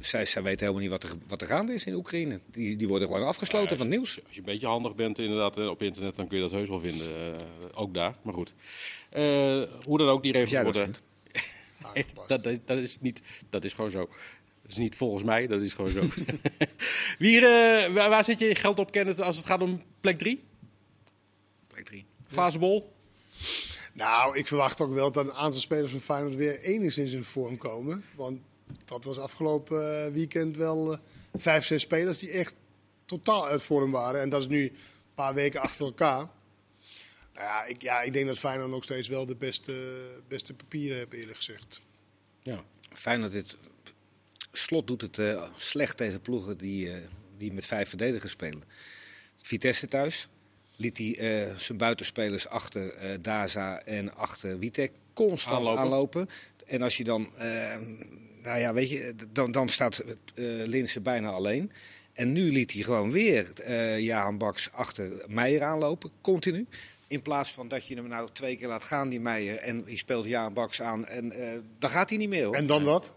zij, zij weten helemaal niet wat er, wat er gaande is in Oekraïne. Die, die worden gewoon afgesloten van het nieuws. Als je een beetje handig bent inderdaad eh, op internet, dan kun je dat heus wel vinden. eh, ook daar, maar goed. Eh, hoe dan ook, die regels worden... dat, dat, dat is niet, dat is gewoon zo. Dat is niet volgens mij, dat is gewoon zo. Wie, eh, waar, waar zit je geld op, Kenneth, als het gaat om plek 3? Plek drie. Glazen bol? Nou, ik verwacht ook wel dat een aantal spelers van Feyenoord weer enigszins in vorm komen. Want dat was afgelopen eh, weekend wel eh, vijf, zes spelers die echt totaal uit vorm waren. En dat is nu een paar weken achter elkaar. Nou ja, ik, ja, ik denk dat Feyenoord nog steeds wel de beste, beste papieren heeft, eerlijk gezegd. Ja. Fijn dat dit. Slot doet het eh, slecht tegen ploegen die, eh, die met vijf verdedigers spelen. Vitesse thuis liet hij eh, zijn buitenspelers achter eh, Daza en achter Witek constant Aanlopen. aanlopen. En als je dan, nou ja, weet je, dan, dan staat eh Linse bijna alleen. En nu liet hij gewoon weer eh Jaan Baks achter Meijer aanlopen, continu. In plaats van dat je hem nou twee keer laat gaan, die Meijer, en je speelt Jaan Baks aan. En eh, dan gaat hij niet meer hoor. En dan wat?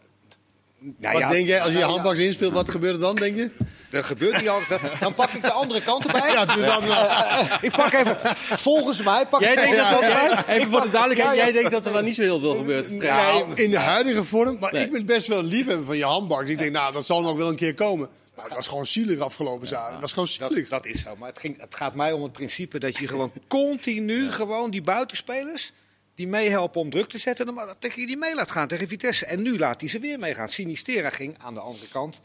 Nou wat ja, denk jij, als je je ja, handbaks inspeelt, wat gebeurt er dan, denk je? Er gebeurt niet. Dan pak ik de andere kant erbij. Ja, doe dan, Ik pak even, volgens mij, pak Jij ik denkt dat Ja, dat, ja. even voor de duidelijkheid, Ja, ja. jij denkt dat er dan niet zo heel veel gebeurt. Nou, in de huidige vorm. Maar Nee. ik ben best wel liefhebber van je handbak. Ik denk, nou, dat zal nog wel een keer komen. Maar het was gewoon zielig afgelopen zaterdag. Het was gewoon Dat, zielig. dat is zo. Maar het, ging, het gaat mij om het principe dat je gewoon continu gewoon die buitenspelers die meehelpen om druk te zetten, dan maar dat je die mee laat gaan tegen Vitesse. En nu laat hij ze weer meegaan. Sinistera ging aan de andere kant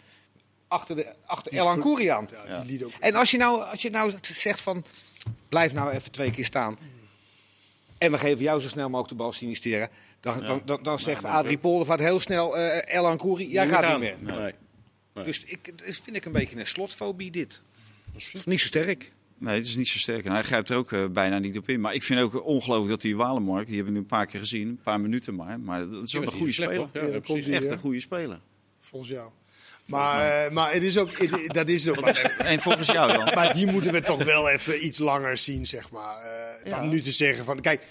achter, de, achter Elan Kouri aan. Ja, die liet ook. En als je, nou, als je nou zegt van, blijf nou even twee keer staan. En we geven jou zo snel mogelijk de bal Sinistera. Dan, dan, dan, dan zegt Adrie Poldervaart heel snel, eh Elan Kouri, jij gaat niet meer. Nee. Nee. Dus ik, dat vind ik een beetje een slotfobie dit. Niet zo sterk. Nee, het is niet zo sterk. En hij grijpt er ook eh, bijna niet op in. Maar ik vind ook ongelooflijk dat die Walenmark, die hebben we nu een paar keer gezien, een paar minuten maar. Maar dat is ook een goede slecht, speler. Ja, Ja, ja, dat precies. komt Echt Ja. een goede speler. Volgens jou. Maar, eh, maar het is ook, het- dat is ook. Maar, En volgens jou dan? maar die moeten we toch wel even iets langer zien, zeg maar. Eh, dan Ja. nu te zeggen van, kijk,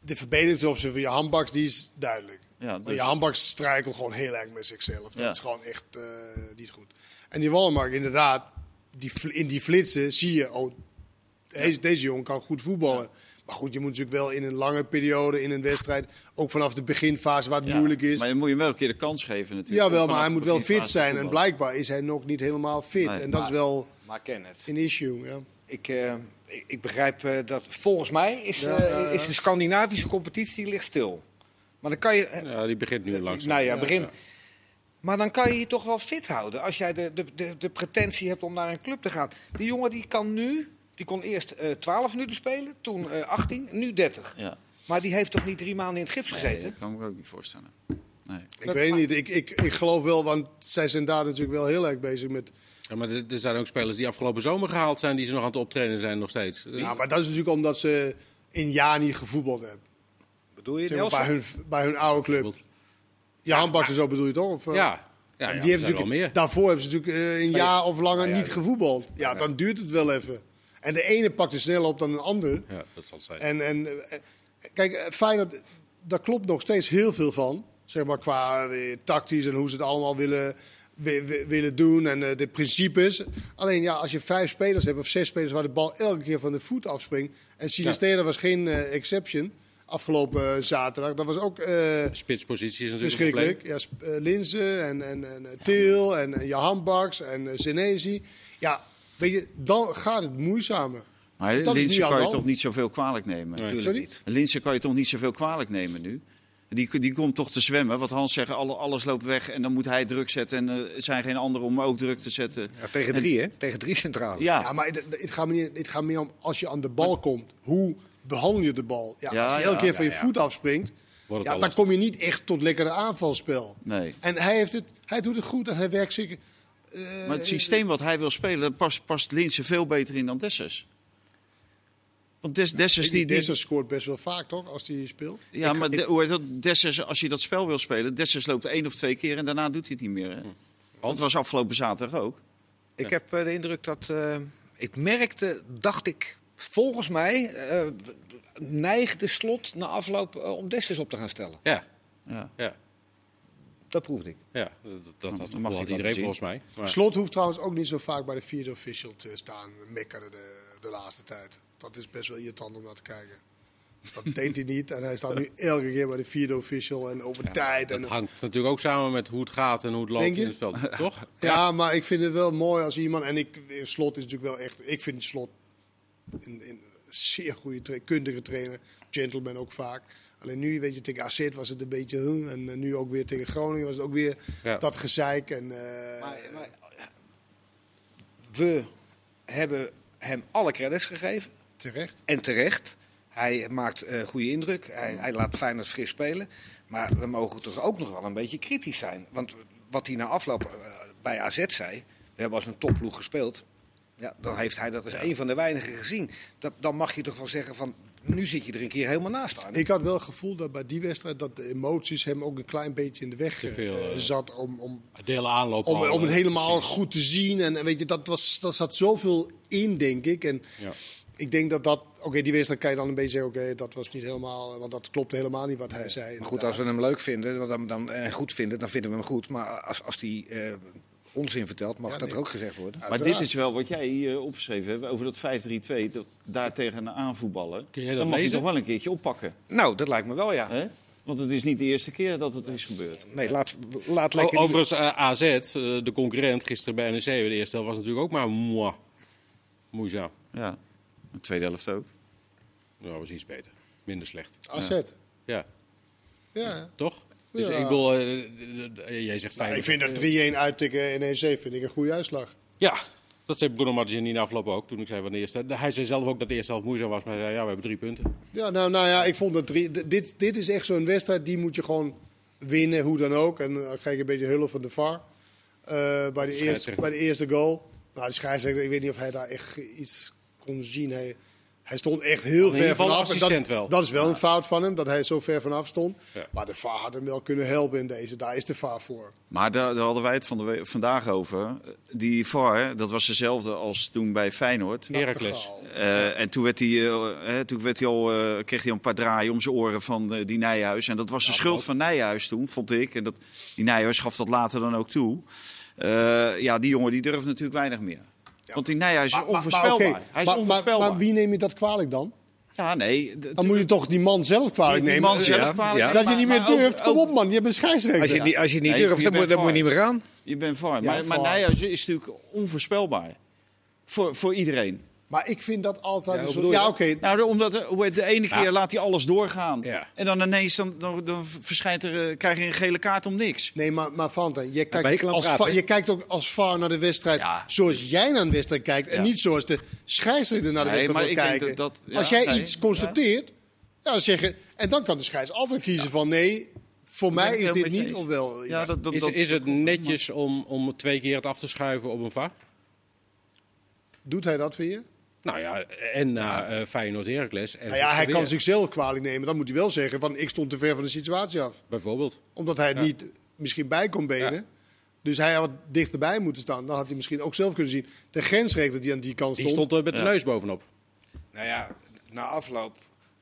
de verbeteringsoptie van je handbaks, die is duidelijk. Ja, Maar dus, je handbaks struikelt gewoon heel erg met zichzelf. Dat Ja. is gewoon echt eh, niet goed. En die Wallenmark, inderdaad, die, in die flitsen zie je, oh, deze, deze jongen kan goed voetballen. Maar goed, je moet natuurlijk wel in een lange periode, in een wedstrijd, ook vanaf de beginfase waar het ja. moeilijk is. Maar je moet je hem wel een keer de kans geven natuurlijk. Jawel, maar hij moet wel fit zijn. En blijkbaar is hij nog niet helemaal fit. Nee, en dat is wel Maar ken het. een issue. Ja. Ik, eh, ik, ik begrijp eh, dat volgens mij is, Ja, eh, ja, is de Scandinavische competitie die ligt stil. Maar dan kan je. Ja, die begint nu langzaam. nou ja, Ja, begin. ja. Maar dan kan je je toch wel fit houden als jij de, de, de, de pretentie hebt om naar een club te gaan. Die jongen die kan nu, die kon eerst eh 12 minuten spelen, toen eh 18, nu 30. Ja. Maar die heeft toch niet drie maanden in het gips Nee, gezeten? dat kan ik me ook niet voorstellen. Nee. Ik weet niet, ik, ik, ik geloof wel, want zij zijn daar natuurlijk wel heel erg bezig met... Ja, maar er, er zijn ook spelers die afgelopen zomer gehaald zijn, die ze nog aan het optrainen zijn nog steeds. Ja, maar dat is natuurlijk omdat ze een jaar niet gevoetbald hebben. Bedoel je Zeg maar, bij, hun, bij hun oude club. Ja, handbakken zo bedoel je toch? Of, eh? Ja, ja, En ja, die heeft zijn natuurlijk. Daarvoor hebben ze natuurlijk eh, een jaar of langer ja, niet gevoetbald. Ja, dan duurt het wel even. En de ene pakt er sneller op dan de ander. Ja, dat zal het zijn. En, en eh, kijk, eh, Feyenoord, daar klopt nog steeds heel veel van. Zeg maar qua eh, tactisch en hoe ze het allemaal willen, wi- wi- willen doen en de principes. Alleen ja, als je vijf spelers hebt of zes spelers waar de bal elke keer van de voet afspringt. En Sinistera was geen exception afgelopen zaterdag. Dat was ook Spitspositie is natuurlijk een probleem. verschrikkelijk. Ja, Linzen en, en, en Til en, en Johan Baks en Senesi. Ja, weet je, dan gaat het moeizamer. Maar Linse kan je toch niet zoveel kwalijk nemen? Nee. Sorry? Linse kan je toch niet zoveel kwalijk nemen nu? Die, die komt toch te zwemmen. Wat Hans zegt, alle, alles loopt weg en dan moet hij druk zetten. En eh, er zijn geen anderen om ook druk te zetten. Ja, tegen drie, hè? Tegen drie centrale. Ja, Ja, maar het, het, gaat me niet, het gaat meer om als je aan de bal komt. Hoe behandel je de bal? Ja, Ja, als je ja, elke keer ja, van je ja. voet afspringt, ja, dan kom je niet echt tot lekkere aanvalspel. nee. En hij, heeft het, hij doet het goed en hij werkt zeker. Eh, Maar het systeem wat hij wil spelen, daar past, past Linse veel beter in dan Dessers. Want Des, Dessers die... die Dessers scoort best wel vaak, toch? Als hij speelt. ja, maar de- hoe heet dat? Dessers, als je dat spel wil spelen, Dessers loopt één of twee keer en daarna doet hij het niet meer. Hè? Dat was afgelopen zaterdag ook. Ik heb eh, de indruk dat. eh, ik merkte, dacht ik, volgens mij. eh, neigde slot na afloop om Dessers op te gaan stellen. Ja, Ja. ja, Dat proefde ik. ja. Dat, dat, dat, mag had iedereen volgens mij. Maar, Slot hoeft trouwens ook niet zo vaak bij de vierde official te staan. Mekkeren de, de laatste tijd. Dat is best wel irritant om naar te kijken. Dat deed hij niet. En hij staat nu elke keer bij de vierde official en over tijd. En, dat hangt natuurlijk ook samen met hoe het gaat en hoe het loopt in het veld. Toch? Ja, maar ik vind het wel mooi als iemand. En ik, Slot is natuurlijk wel echt. Ik vind Slot een, een zeer goede, tra- kundige trainer. Gentleman ook vaak. Alleen nu, weet je, tegen AZ was het een beetje. huh, en eh, nu ook weer tegen Groningen was het ook weer Ja. dat gezeik. En, eh, Maar, maar, we hebben hem alle credits gegeven. terecht. En terecht. Hij maakt eh goede indruk. Hij, hij laat Feyenoord fris spelen. Maar we mogen toch ook nog wel een beetje kritisch zijn. Want wat hij na afloop bij AZ zei... We hebben als een topploeg gespeeld. Ja, dan heeft hij dat als een van de weinigen gezien. Dat, dan mag je toch wel zeggen van... Nu zit je er een keer helemaal naast aan. Ik had wel het gevoel dat bij die wedstrijd dat de emoties hem ook een klein beetje in de weg Te veel, eh, eh, zat om, om, Delen aanloop. om, al, om het eh, helemaal goed te zien. En, en weet je, dat, was, dat zat zoveel in, denk ik. En Ja. ik denk dat dat, oké, die wedstrijd kan je dan een beetje zeggen, oké, dat was niet helemaal, want dat klopte helemaal niet wat hij zei. Maar goed, als we hem leuk vinden dan, dan, en goed vinden, dan vinden we hem goed. Maar als, als hij eh, onzin vertelt, mag Ja, dat nee. er ook gezegd worden. Maar Uiteraard. dit is wel wat jij hier opgeschreven hebt over dat 5-3-2. Dat daar tegen aanvoetballen. Kun jij dat dan mag je lezen? toch wel een keertje oppakken. Nou, dat lijkt me wel, ja. Hè? Want het is niet de eerste keer dat het is gebeurd. Nee, laat, laat O- lekker... die- Overigens, eh, AZ, eh, de concurrent gisteren bij NEC, de eerste helft was natuurlijk ook maar moi. Moeizaam. Ja. De tweede helft ook. Nou, was iets beter. Minder slecht. AZ. Ja, Ja, ja. toch? Dus Ja. ik bedoel, eh, eh, jij zegt fijn. ik vind dat 3-1 uittikken in NEC vind ik een goede uitslag. Ja, dat zei Bruno Martins in afgelopen ook toen ik zei van de eerste. Hij zei zelf ook dat de eerste helft moeizaam was, maar hij zei ja, we hebben drie punten. Ja, nou, nou ja, ik vond dat drie, dit, dit is echt zo'n wedstrijd, die moet je gewoon winnen, hoe dan ook. En dan krijg je een beetje hulp van de VAR. Eh, bij, de eerste, bij de eerste goal. Nou, de scheidsrechter, ik weet niet of hij daar echt iets kon zien. Hij, hij stond echt heel ver vanaf. dat, wel. dat is wel een fout van hem, dat hij zo ver vanaf stond. Ja. Maar de VAR had hem wel kunnen helpen in deze. Daar is de VAR voor. Maar daar, daar hadden wij het van de vandaag over. Die VAR, dat was dezelfde als toen bij Feyenoord. Heracles. Eh, en toen, werd hij, eh, hè, toen werd hij al, eh, kreeg hij al een paar draaien om zijn oren van eh, die Nijhuis. En dat was de schuld van Nijhuis toen, vond ik. En dat, die Nijhuis gaf dat later dan ook toe. Eh, ja, die jongen die durft natuurlijk weinig meer. Want die Nijhuis is Maar- maar- maar onvoorspelbaar. oké, Hij is maar- maar- onvoorspelbaar. Maar, wie neem je dat kwalijk dan? Ja, nee. Dan moet je toch die man zelf kwalijk die nemen. man zelf kwalijk ja. Dat je niet maar- meer maar ook- durft, kom op man, je hebt een scheidsrechter. Als je, niet- als je niet Nee, durft, je dan, moet, dan moet je niet meer aan. Je bent. Ja, maar, maar. Nijhuis is natuurlijk onvoorspelbaar. Voor, voor iedereen. Maar ik vind dat altijd... Ja, een soort- ja, oké. Nou, de- omdat eh, de ene keer laat hij alles doorgaan. Ja. En dan ineens dan, dan, dan verschijnt er, eh, krijg je een gele kaart om niks. Nee, maar, maar Valentijn, je kijkt, als je kijkt ook als VAR naar de wedstrijd Ja. zoals jij naar een wedstrijd kijkt. En niet zoals de scheidsrechter naar de Nee, wedstrijd wil kijken. dat dat- ja, als jij nee, iets constateert, Ja, dan zeggen, en dan kan de scheids altijd kiezen van nee, voor mij is dit niet eens. of wel. Ja, dat, dat, Is, dat- is het netjes om, om twee keer het af te schuiven op een VAR? Doet hij dat weer? Nou ja, en na eh Feyenoord Heracles. En Nou ja, hij weer, kan zichzelf kwalijk nemen. Dan moet hij wel zeggen van ik stond te ver van de situatie af. Bijvoorbeeld. Omdat hij niet misschien bij kon benen. Ja. Dus hij had dichterbij moeten staan. Dan had hij misschien ook zelf kunnen zien. De grensrechter die aan die kant Die stond. stond er met de Ja. neus bovenop. Nou ja, na afloop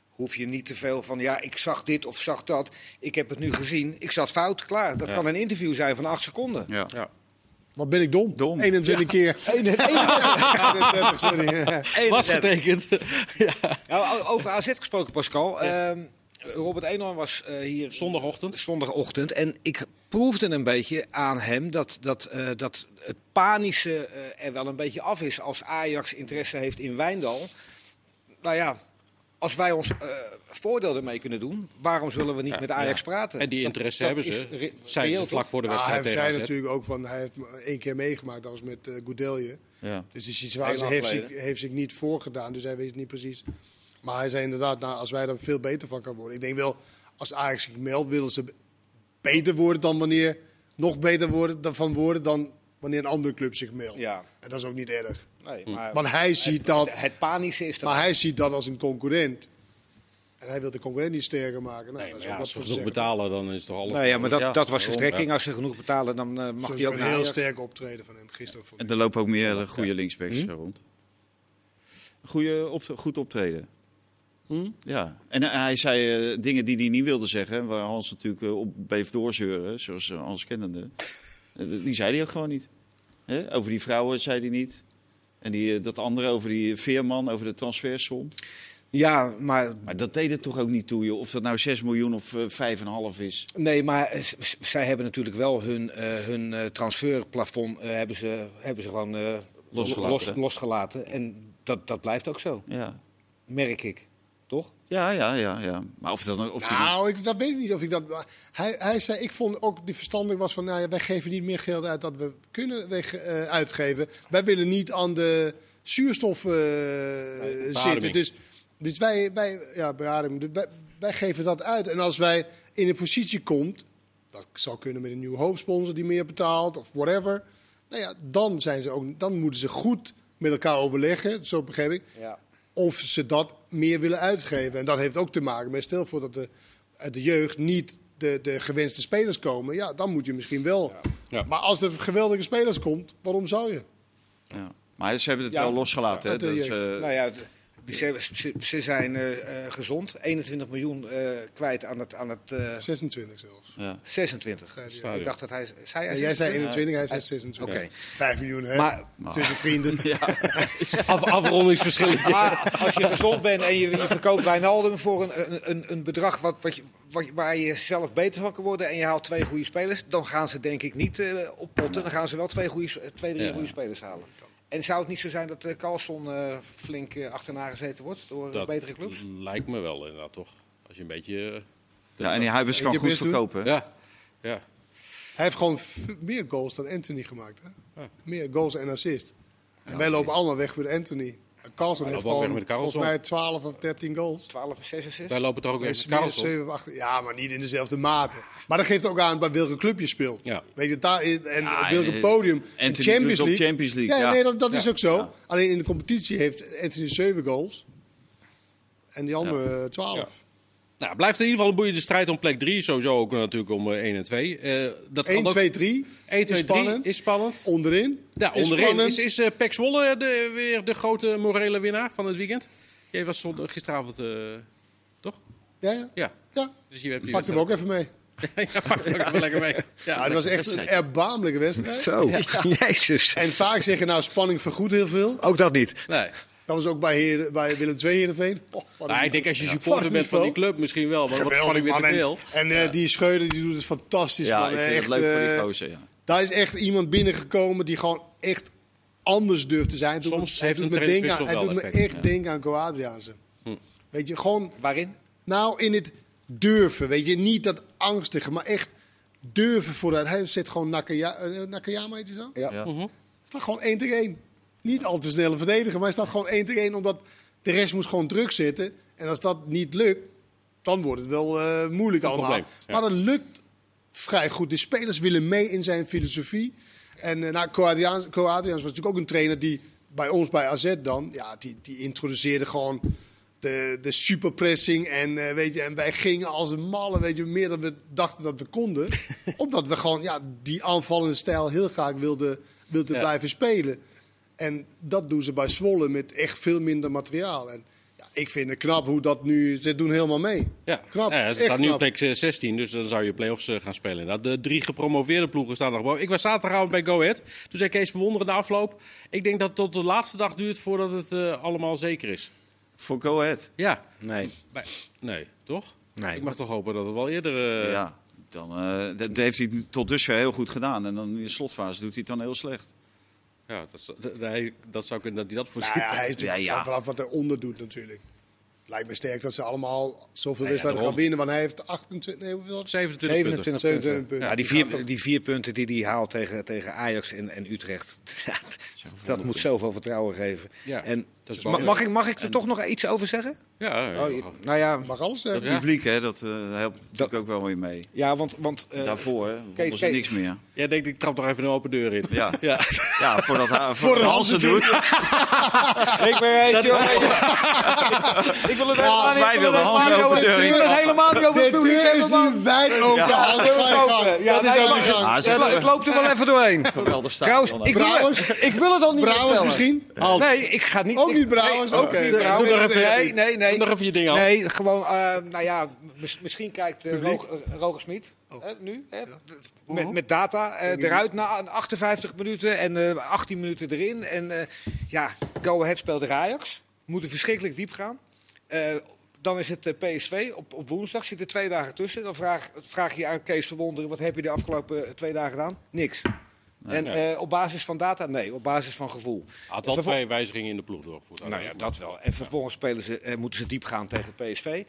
hoef je niet te veel van, ja, ik zag dit of zag dat. Ik heb het nu gezien. Ik zat fout, klaar. Dat Ja. kan een interview zijn van acht seconden. Ja. Wat ben ik dom? Dom. 21 keer. 31, sorry. Was getekend. ja. Nou, over AZ gesproken, Pascal. Ehm, Robert Eenhoorn was eh, hier Zondagochtend. zondagochtend. En ik proefde een beetje aan hem dat, dat, eh, dat het panische eh, er wel een beetje af is als Ajax interesse heeft in Wijndal. Nou ja, als wij ons eh, voordeel ermee kunnen doen, waarom zullen we niet Ja, met Ajax ja. praten? En die interesse dat hebben ze. reëel, ze vlak voor de Ah, wedstrijd hij tegen natuurlijk ook van hij heeft één keer meegemaakt. Dat was met eh Goudelje. Ja. Dus die situatie heeft zich, heeft zich niet voorgedaan. Dus hij weet het niet precies. Maar hij zei inderdaad, nou, als wij er veel beter van kan worden. Ik denk wel, als Ajax zich meldt, willen ze beter worden dan wanneer... Nog beter worden, dan van worden dan wanneer een andere club zich meldt. Ja, En dat is ook niet erg. nee, maar Want hij ziet dat, het, panische is dat. maar hij ziet dat als een concurrent. En hij wil de concurrent niet sterker maken. Nou, Nee, dat is ja, ook wat als ze voor genoeg zeggen. betalen, dan is toch alles... Nou ja, maar dat, Ja, dat was de strekking. Als ze genoeg betalen, dan eh, mag hij ook een heel sterk optreden van hem gisteren. vond En er lopen ook meer eh, goede linksbacks Hm? eh, rond. Goeie op, goed optreden. Hm? Ja, en hij zei eh, dingen die hij niet wilde zeggen, waar Hans natuurlijk op bleef doorzeuren, zoals Hans kennende. Die zei hij ook gewoon niet. Over die vrouwen zei hij niet. En die, eh, dat andere over die veerman, over de transfersom. Ja, maar Maar dat deed het toch ook niet toe, joh. Of dat nou 6 miljoen of eh, 5,5 is. Nee, maar eh, zij hebben natuurlijk wel hun, eh, hun eh, transferplafond eh, hebben ze, hebben ze gewoon eh, Losgelaten, los- losgelaten. En dat, dat blijft ook zo, Ja, merk ik. Toch? ja, ja, ja. ja. Maar of dat of die Nou, ik, dat weet ik niet of ik dat. maar Hij, hij zei, ik vond ook die verstandig was van, nou ja, wij geven niet meer geld uit dat we kunnen weg, eh, uitgeven. Wij willen niet aan de zuurstof eh, zitten. Dus, dus wij, wij, ja, beademing. Dus wij, wij geven dat uit. En als wij in een positie komt, dat zou kunnen met een nieuwe hoofdsponsor die meer betaalt of whatever. Nou ja, dan zijn ze ook, dan moeten ze goed met elkaar overleggen, zo begrijp ik Ja. Of ze dat meer willen uitgeven. En dat heeft ook te maken met, stel voor dat de, uit de jeugd niet de, de gewenste spelers komen, ja, dan moet je misschien wel. Ja. Maar als er geweldige spelers komt, waarom zou je? Ja. Maar ze hebben het Ja. wel losgelaten. Ja, hè. de Dat, eh, Nou ja, d- ze, ze, ze zijn eh, eh, gezond. 21 miljoen eh, kwijt aan het, aan het eh, 26 zelfs. ja. 26. Zei die. Stadion. Ik dacht dat hij... Zei hij jij zei 26? 21, hij zei Hij- 26. Oké. 5 miljoen, hè? Maar, Tussen vrienden. Af, afrondingsverschilletje. maar als je gezond bent en je, je verkoopt Wijnaldum voor een, een, een, een bedrag wat, wat je, wat, je- waar je zelf beter van kan worden en je haalt twee goede spelers, dan gaan ze denk ik niet eh oppotten. Dan gaan ze wel twee, goede, twee drie Ja. goede spelers halen. En zou het niet zo zijn dat uh, Carlson eh, flink eh, achterna gezeten wordt door eh, Dat betere clubs? lijkt me wel inderdaad, toch? Als je een beetje... eh, ja, en die Huibers kan goed verkopen. ja, ja. Hij heeft gewoon meer goals dan Anthony gemaakt. Hè? Ja. Meer goals en assist. En wij lopen allemaal weg met Anthony. En Carlson heeft gewoon volgens mij 12 of 13 goals. 12 en 6 assists? Wij lopen toch ook weer met meer Karlsson. 7 of 8. Ja, maar niet in dezelfde mate. Maar dat geeft ook aan bij welke club je speelt. Ja. Weet je, daar is, en Ja, op welke en, eh, podium. En Champions League. Champions League, Ja, ja. nee, dat, dat Ja. is ook zo. Ja. Alleen in de competitie heeft Anthony 7 goals. En die andere eh, 12. Nou, blijft in ieder geval een boeiende strijd om plek 3. Sowieso ook natuurlijk om eh, 1 en 2. Eh dat 1, kan ook- 2, 3. 1, 2, is 3 spannend. is spannend. Onderin. Ja, is onderin spannend. is, is eh, Pek Zwolle de, weer de grote morele winnaar van het weekend. Jij was gisteravond, eh, toch? Ja, ja. Ja. ja. Dus je hebt Pak hem ook even mee. ja, pak hem ook even lekker mee. Ja, Ja, het was echt een erbarmelijke wedstrijd. Zo, jezus. En vaak zeggen nou spanning vergoedt heel veel. Ook dat niet. Nee. Dat was ook bij, Heer, bij Willem II Heerenveen. Oh, wat Nou, ik denk als je supporter wat bent van die club misschien wel. Maar wat Geweldig, spanning weer te. En- veel. En, eh, die Scheuder die doet het fantastisch. Ja, man. ik vind Echt, het leuk voor die eh, gozer. Ja. Daar is echt iemand binnengekomen die gewoon echt anders durft te zijn. Het doet Soms me- heeft een me aan, trainingswissel Hij doet me echt denken aan Coadriaanse. Weet je, gewoon Waarin? nou in het durven. Weet je, niet dat angstige, maar echt durven vooruit. Hij zet gewoon Nakaya, eh, Nakayama, heet hij zo? Ja. Ja. Hij staat gewoon 1 tegen 1. Niet al te snelle verdediger, maar hij staat gewoon 1 tegen 1 omdat de rest moest gewoon druk zitten. En als dat niet lukt, dan wordt het wel eh, moeilijk allemaal. probleem, ja. Maar dat lukt vrij goed. De spelers willen mee in zijn filosofie. En eh nou, was natuurlijk ook een trainer die bij ons bij AZ dan, ja, die, die introduceerde gewoon de, de superpressing. En, eh, weet je, en wij gingen als een malle, weet je, meer dan we dachten dat we konden. omdat we gewoon ja, die aanvallende stijl heel graag wilden, wilden Ja. blijven spelen. En dat doen ze bij Zwolle met echt veel minder materiaal. En ja, ik vind het knap hoe dat nu... Ze doen helemaal mee. Ja, Knap, Ja, ze staan nu plek eh, 16, dus dan zou je play-offs eh, gaan spelen. Nou, de drie gepromoveerde ploegen staan nog boven. Ik was zaterdagavond bij Go Ahead. Toen zei Kees Verwonderen de afloop. Ik denk dat het tot de laatste dag duurt voordat het eh, allemaal zeker is. Voor Go Ahead. Ja, Nee. bij- nee, toch? Nee. Ik mag toch hopen dat het wel eerder... eh, ja, dan, eh, dat, dat heeft hij tot dusver heel goed gedaan. En dan in de slotfase doet hij het dan heel slecht. Ja, dat, zou- dat, hij- dat zou kunnen dat hij dat Nou voorziet. ja, hij is natuurlijk Ja, ja. vanaf wat hij onder doet natuurlijk. Lijkt me sterk dat ze allemaal zoveel ja, wedstrijden gaan winnen. Want hij heeft 28... Nee, hoeveel? 27 punten. 27 27 punten. Ja, die, vier, die vier punten die hij haalt tegen, tegen Ajax en, en Utrecht. Dat moet zoveel vertrouwen geven. Ja, en, dat is ma- belangrijk. mag, ik, mag ik er toch nog iets over zeggen? Ja, ja, Oh, je- nou ja, Mag alles zeggen. Het Ja. publiek, hè, dat eh, helpt natuurlijk ook wel weer mee. ja want... want eh, Daarvoor vonden ze kijk. niks meer. Jij denkt, ik trap nog even een open deur in. Ja, Ja. ja voordat hij Voor voor de Hans het doet. Ik ben heet, joh. Ik wil het helemaal niet- wij ik wil wilden het Hans helemaal open niet- deur Ik wil het helemaal niet over het publiek is nu wijd open. Ja. Hans, ga je gang. Ja, Dat nee, is maar- aan de gang. Ah, ze- Ja, ik loop er wel even doorheen. Geweldig staan. Trouwens, ik wil, Brouwers? ik wil het al niet Brouwers misschien? Nee, ik ga niet... Ook niet Brouwers? Nee, Oké. Doe nog even- Nee, nee, nee. doe nog even je ding af. Nee, gewoon, eh, nou ja, mis- misschien kijkt? Roger, Roger Smit Oh. hè, nu hè, met, met data eh, eruit na 58 minuten en eh, 18 minuten erin. En eh, ja, Go Ahead speelt tegen Ajax. Moeten verschrikkelijk diep gaan. Eh, dan is het eh, PSV op, op woensdag, zit er twee dagen tussen. Dan vraag, vraag je aan Kees Verwonderen, wat heb je de afgelopen twee dagen gedaan? Niks. En eh, op basis van data? Nee, op basis van gevoel. Had wel twee wijzigingen in de ploeg doorgevoerd. Nou ja, dat wel. En vervolgens spelen ze, eh, moeten ze diep gaan tegen PSV.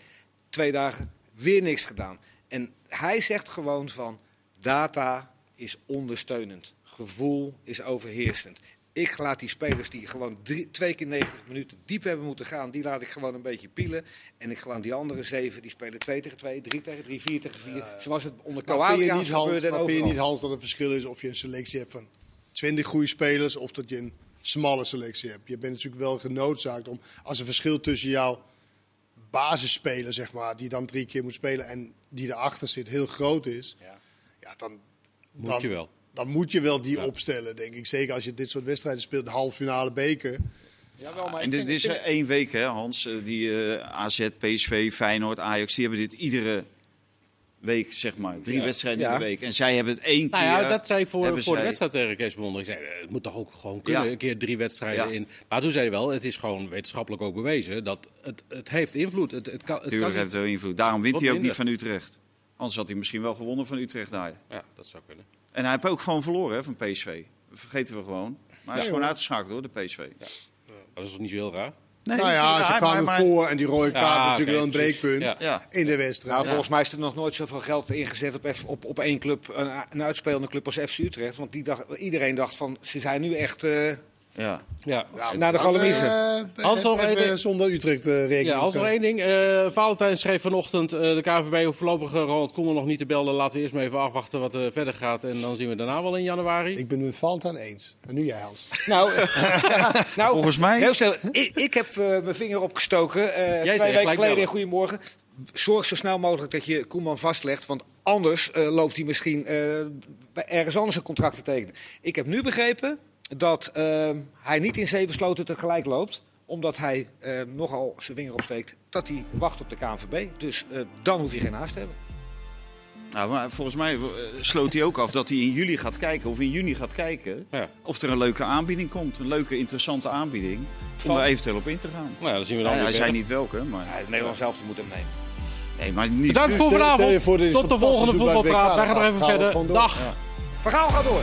Twee dagen weer niks gedaan. En hij zegt gewoon van data is ondersteunend. Gevoel is overheersend. Ik laat die spelers die gewoon drie, twee keer 90 minuten diep hebben moeten gaan, die laat ik gewoon een beetje pielen. En ik gewoon die andere zeven, die spelen 2 tegen 2, 3 tegen 3, 4 tegen 4. Zoals het onder Hans, gebeurde en maar vind je niet, Hans, dat het verschil is of je een selectie hebt van 20 goede spelers of dat je een smalle selectie hebt? Je bent natuurlijk wel genoodzaakt om, als een verschil tussen jouw basisspeler, zeg maar, die dan drie keer moet spelen en die erachter zit, heel groot is, Ja. ja, dan, Moet dan, je wel. Dan moet je wel die Ja. opstellen, denk ik. Zeker als je dit soort wedstrijden speelt, de halve finale beker. Jawel, maar En dit is er vind- één week, hè, Hans. Eh, Die eh, AZ, PSV, Feyenoord, Ajax, die hebben dit iedere week, zeg maar. Drie Ja. wedstrijden Ja. in de week. En zij hebben het één Nou keer... ja, dat zei voor, voor de wedstrijd tegen Kees Verwonder. Ik zei, eh, het moet toch ook gewoon kunnen, Ja. een keer drie wedstrijden Ja. in. Maar toen zei hij wel, het is gewoon wetenschappelijk ook bewezen dat het, het heeft invloed. Het, het kan, het Tuurlijk kan heeft het wel invloed. Daarom wint hij ook niet van Utrecht. Anders had hij misschien wel gewonnen van Utrecht daar. Ja, dat zou kunnen. En hij heeft ook gewoon verloren hè, van PSV. Dat vergeten we gewoon. Maar hij is gewoon hoor. uitgeschakeld door de PSV. Dat is toch niet zo heel raar? Nee, nou ja, ze kwamen maar- maar- voor en die rode kaart Ja, was natuurlijk wel een breekpunt Ja. Ja. in de wedstrijd. Nou, volgens mij is er nog nooit zoveel geld ingezet op, F- op, op één club, een, een uitspelende club als FC Utrecht. Want die dacht, iedereen dacht van, ze zijn nu echt eh, Ja. Ja. naar de Galamiezen. Eh, Hans, nog even even- zonder Utrecht eh rekening. Ja, als nog één ding. Eh Valentijn schreef vanochtend, eh, de KVB hoeft voorlopig uh, Ronald Koeman nog niet te belden. Laten we eerst maar even afwachten wat er verder gaat. En dan zien we daarna wel in januari. Ik ben het met Valentijn eens. En nu jij, Hans. Nou, eh, nou Volgens mij- Heel snel. Ik, ik heb eh, mijn vinger opgestoken. eh twee zei weken gelijk geleden in Goedemorgen. Zorg zo snel mogelijk dat je Koeman vastlegt. Want anders eh, loopt hij misschien eh, bij ergens anders een contract te tekenen. Ik heb nu begrepen dat eh, hij niet in zeven sloten tegelijk loopt. Omdat hij eh, nogal zijn vinger opsteekt dat hij wacht op de KNVB. Dus eh, dan hoef je geen haast te hebben. Nou, maar volgens mij eh, sloot hij ook af dat hij in juli gaat kijken, of in juni gaat kijken, Ja. of er een leuke aanbieding komt. Een leuke, interessante aanbieding. Om Van- daar eventueel op in te gaan. Nou ja, dan zien we dan Ja, weer hij zei niet welke, maar. Hij is Nederland zelf te moeten nemen. Nee, maar niet. Bedankt voor vanavond. voor hij Tot de volgende het voetbalpraat. Wij gaan nog even verder. Dag. Ja. Verhaal gaat door.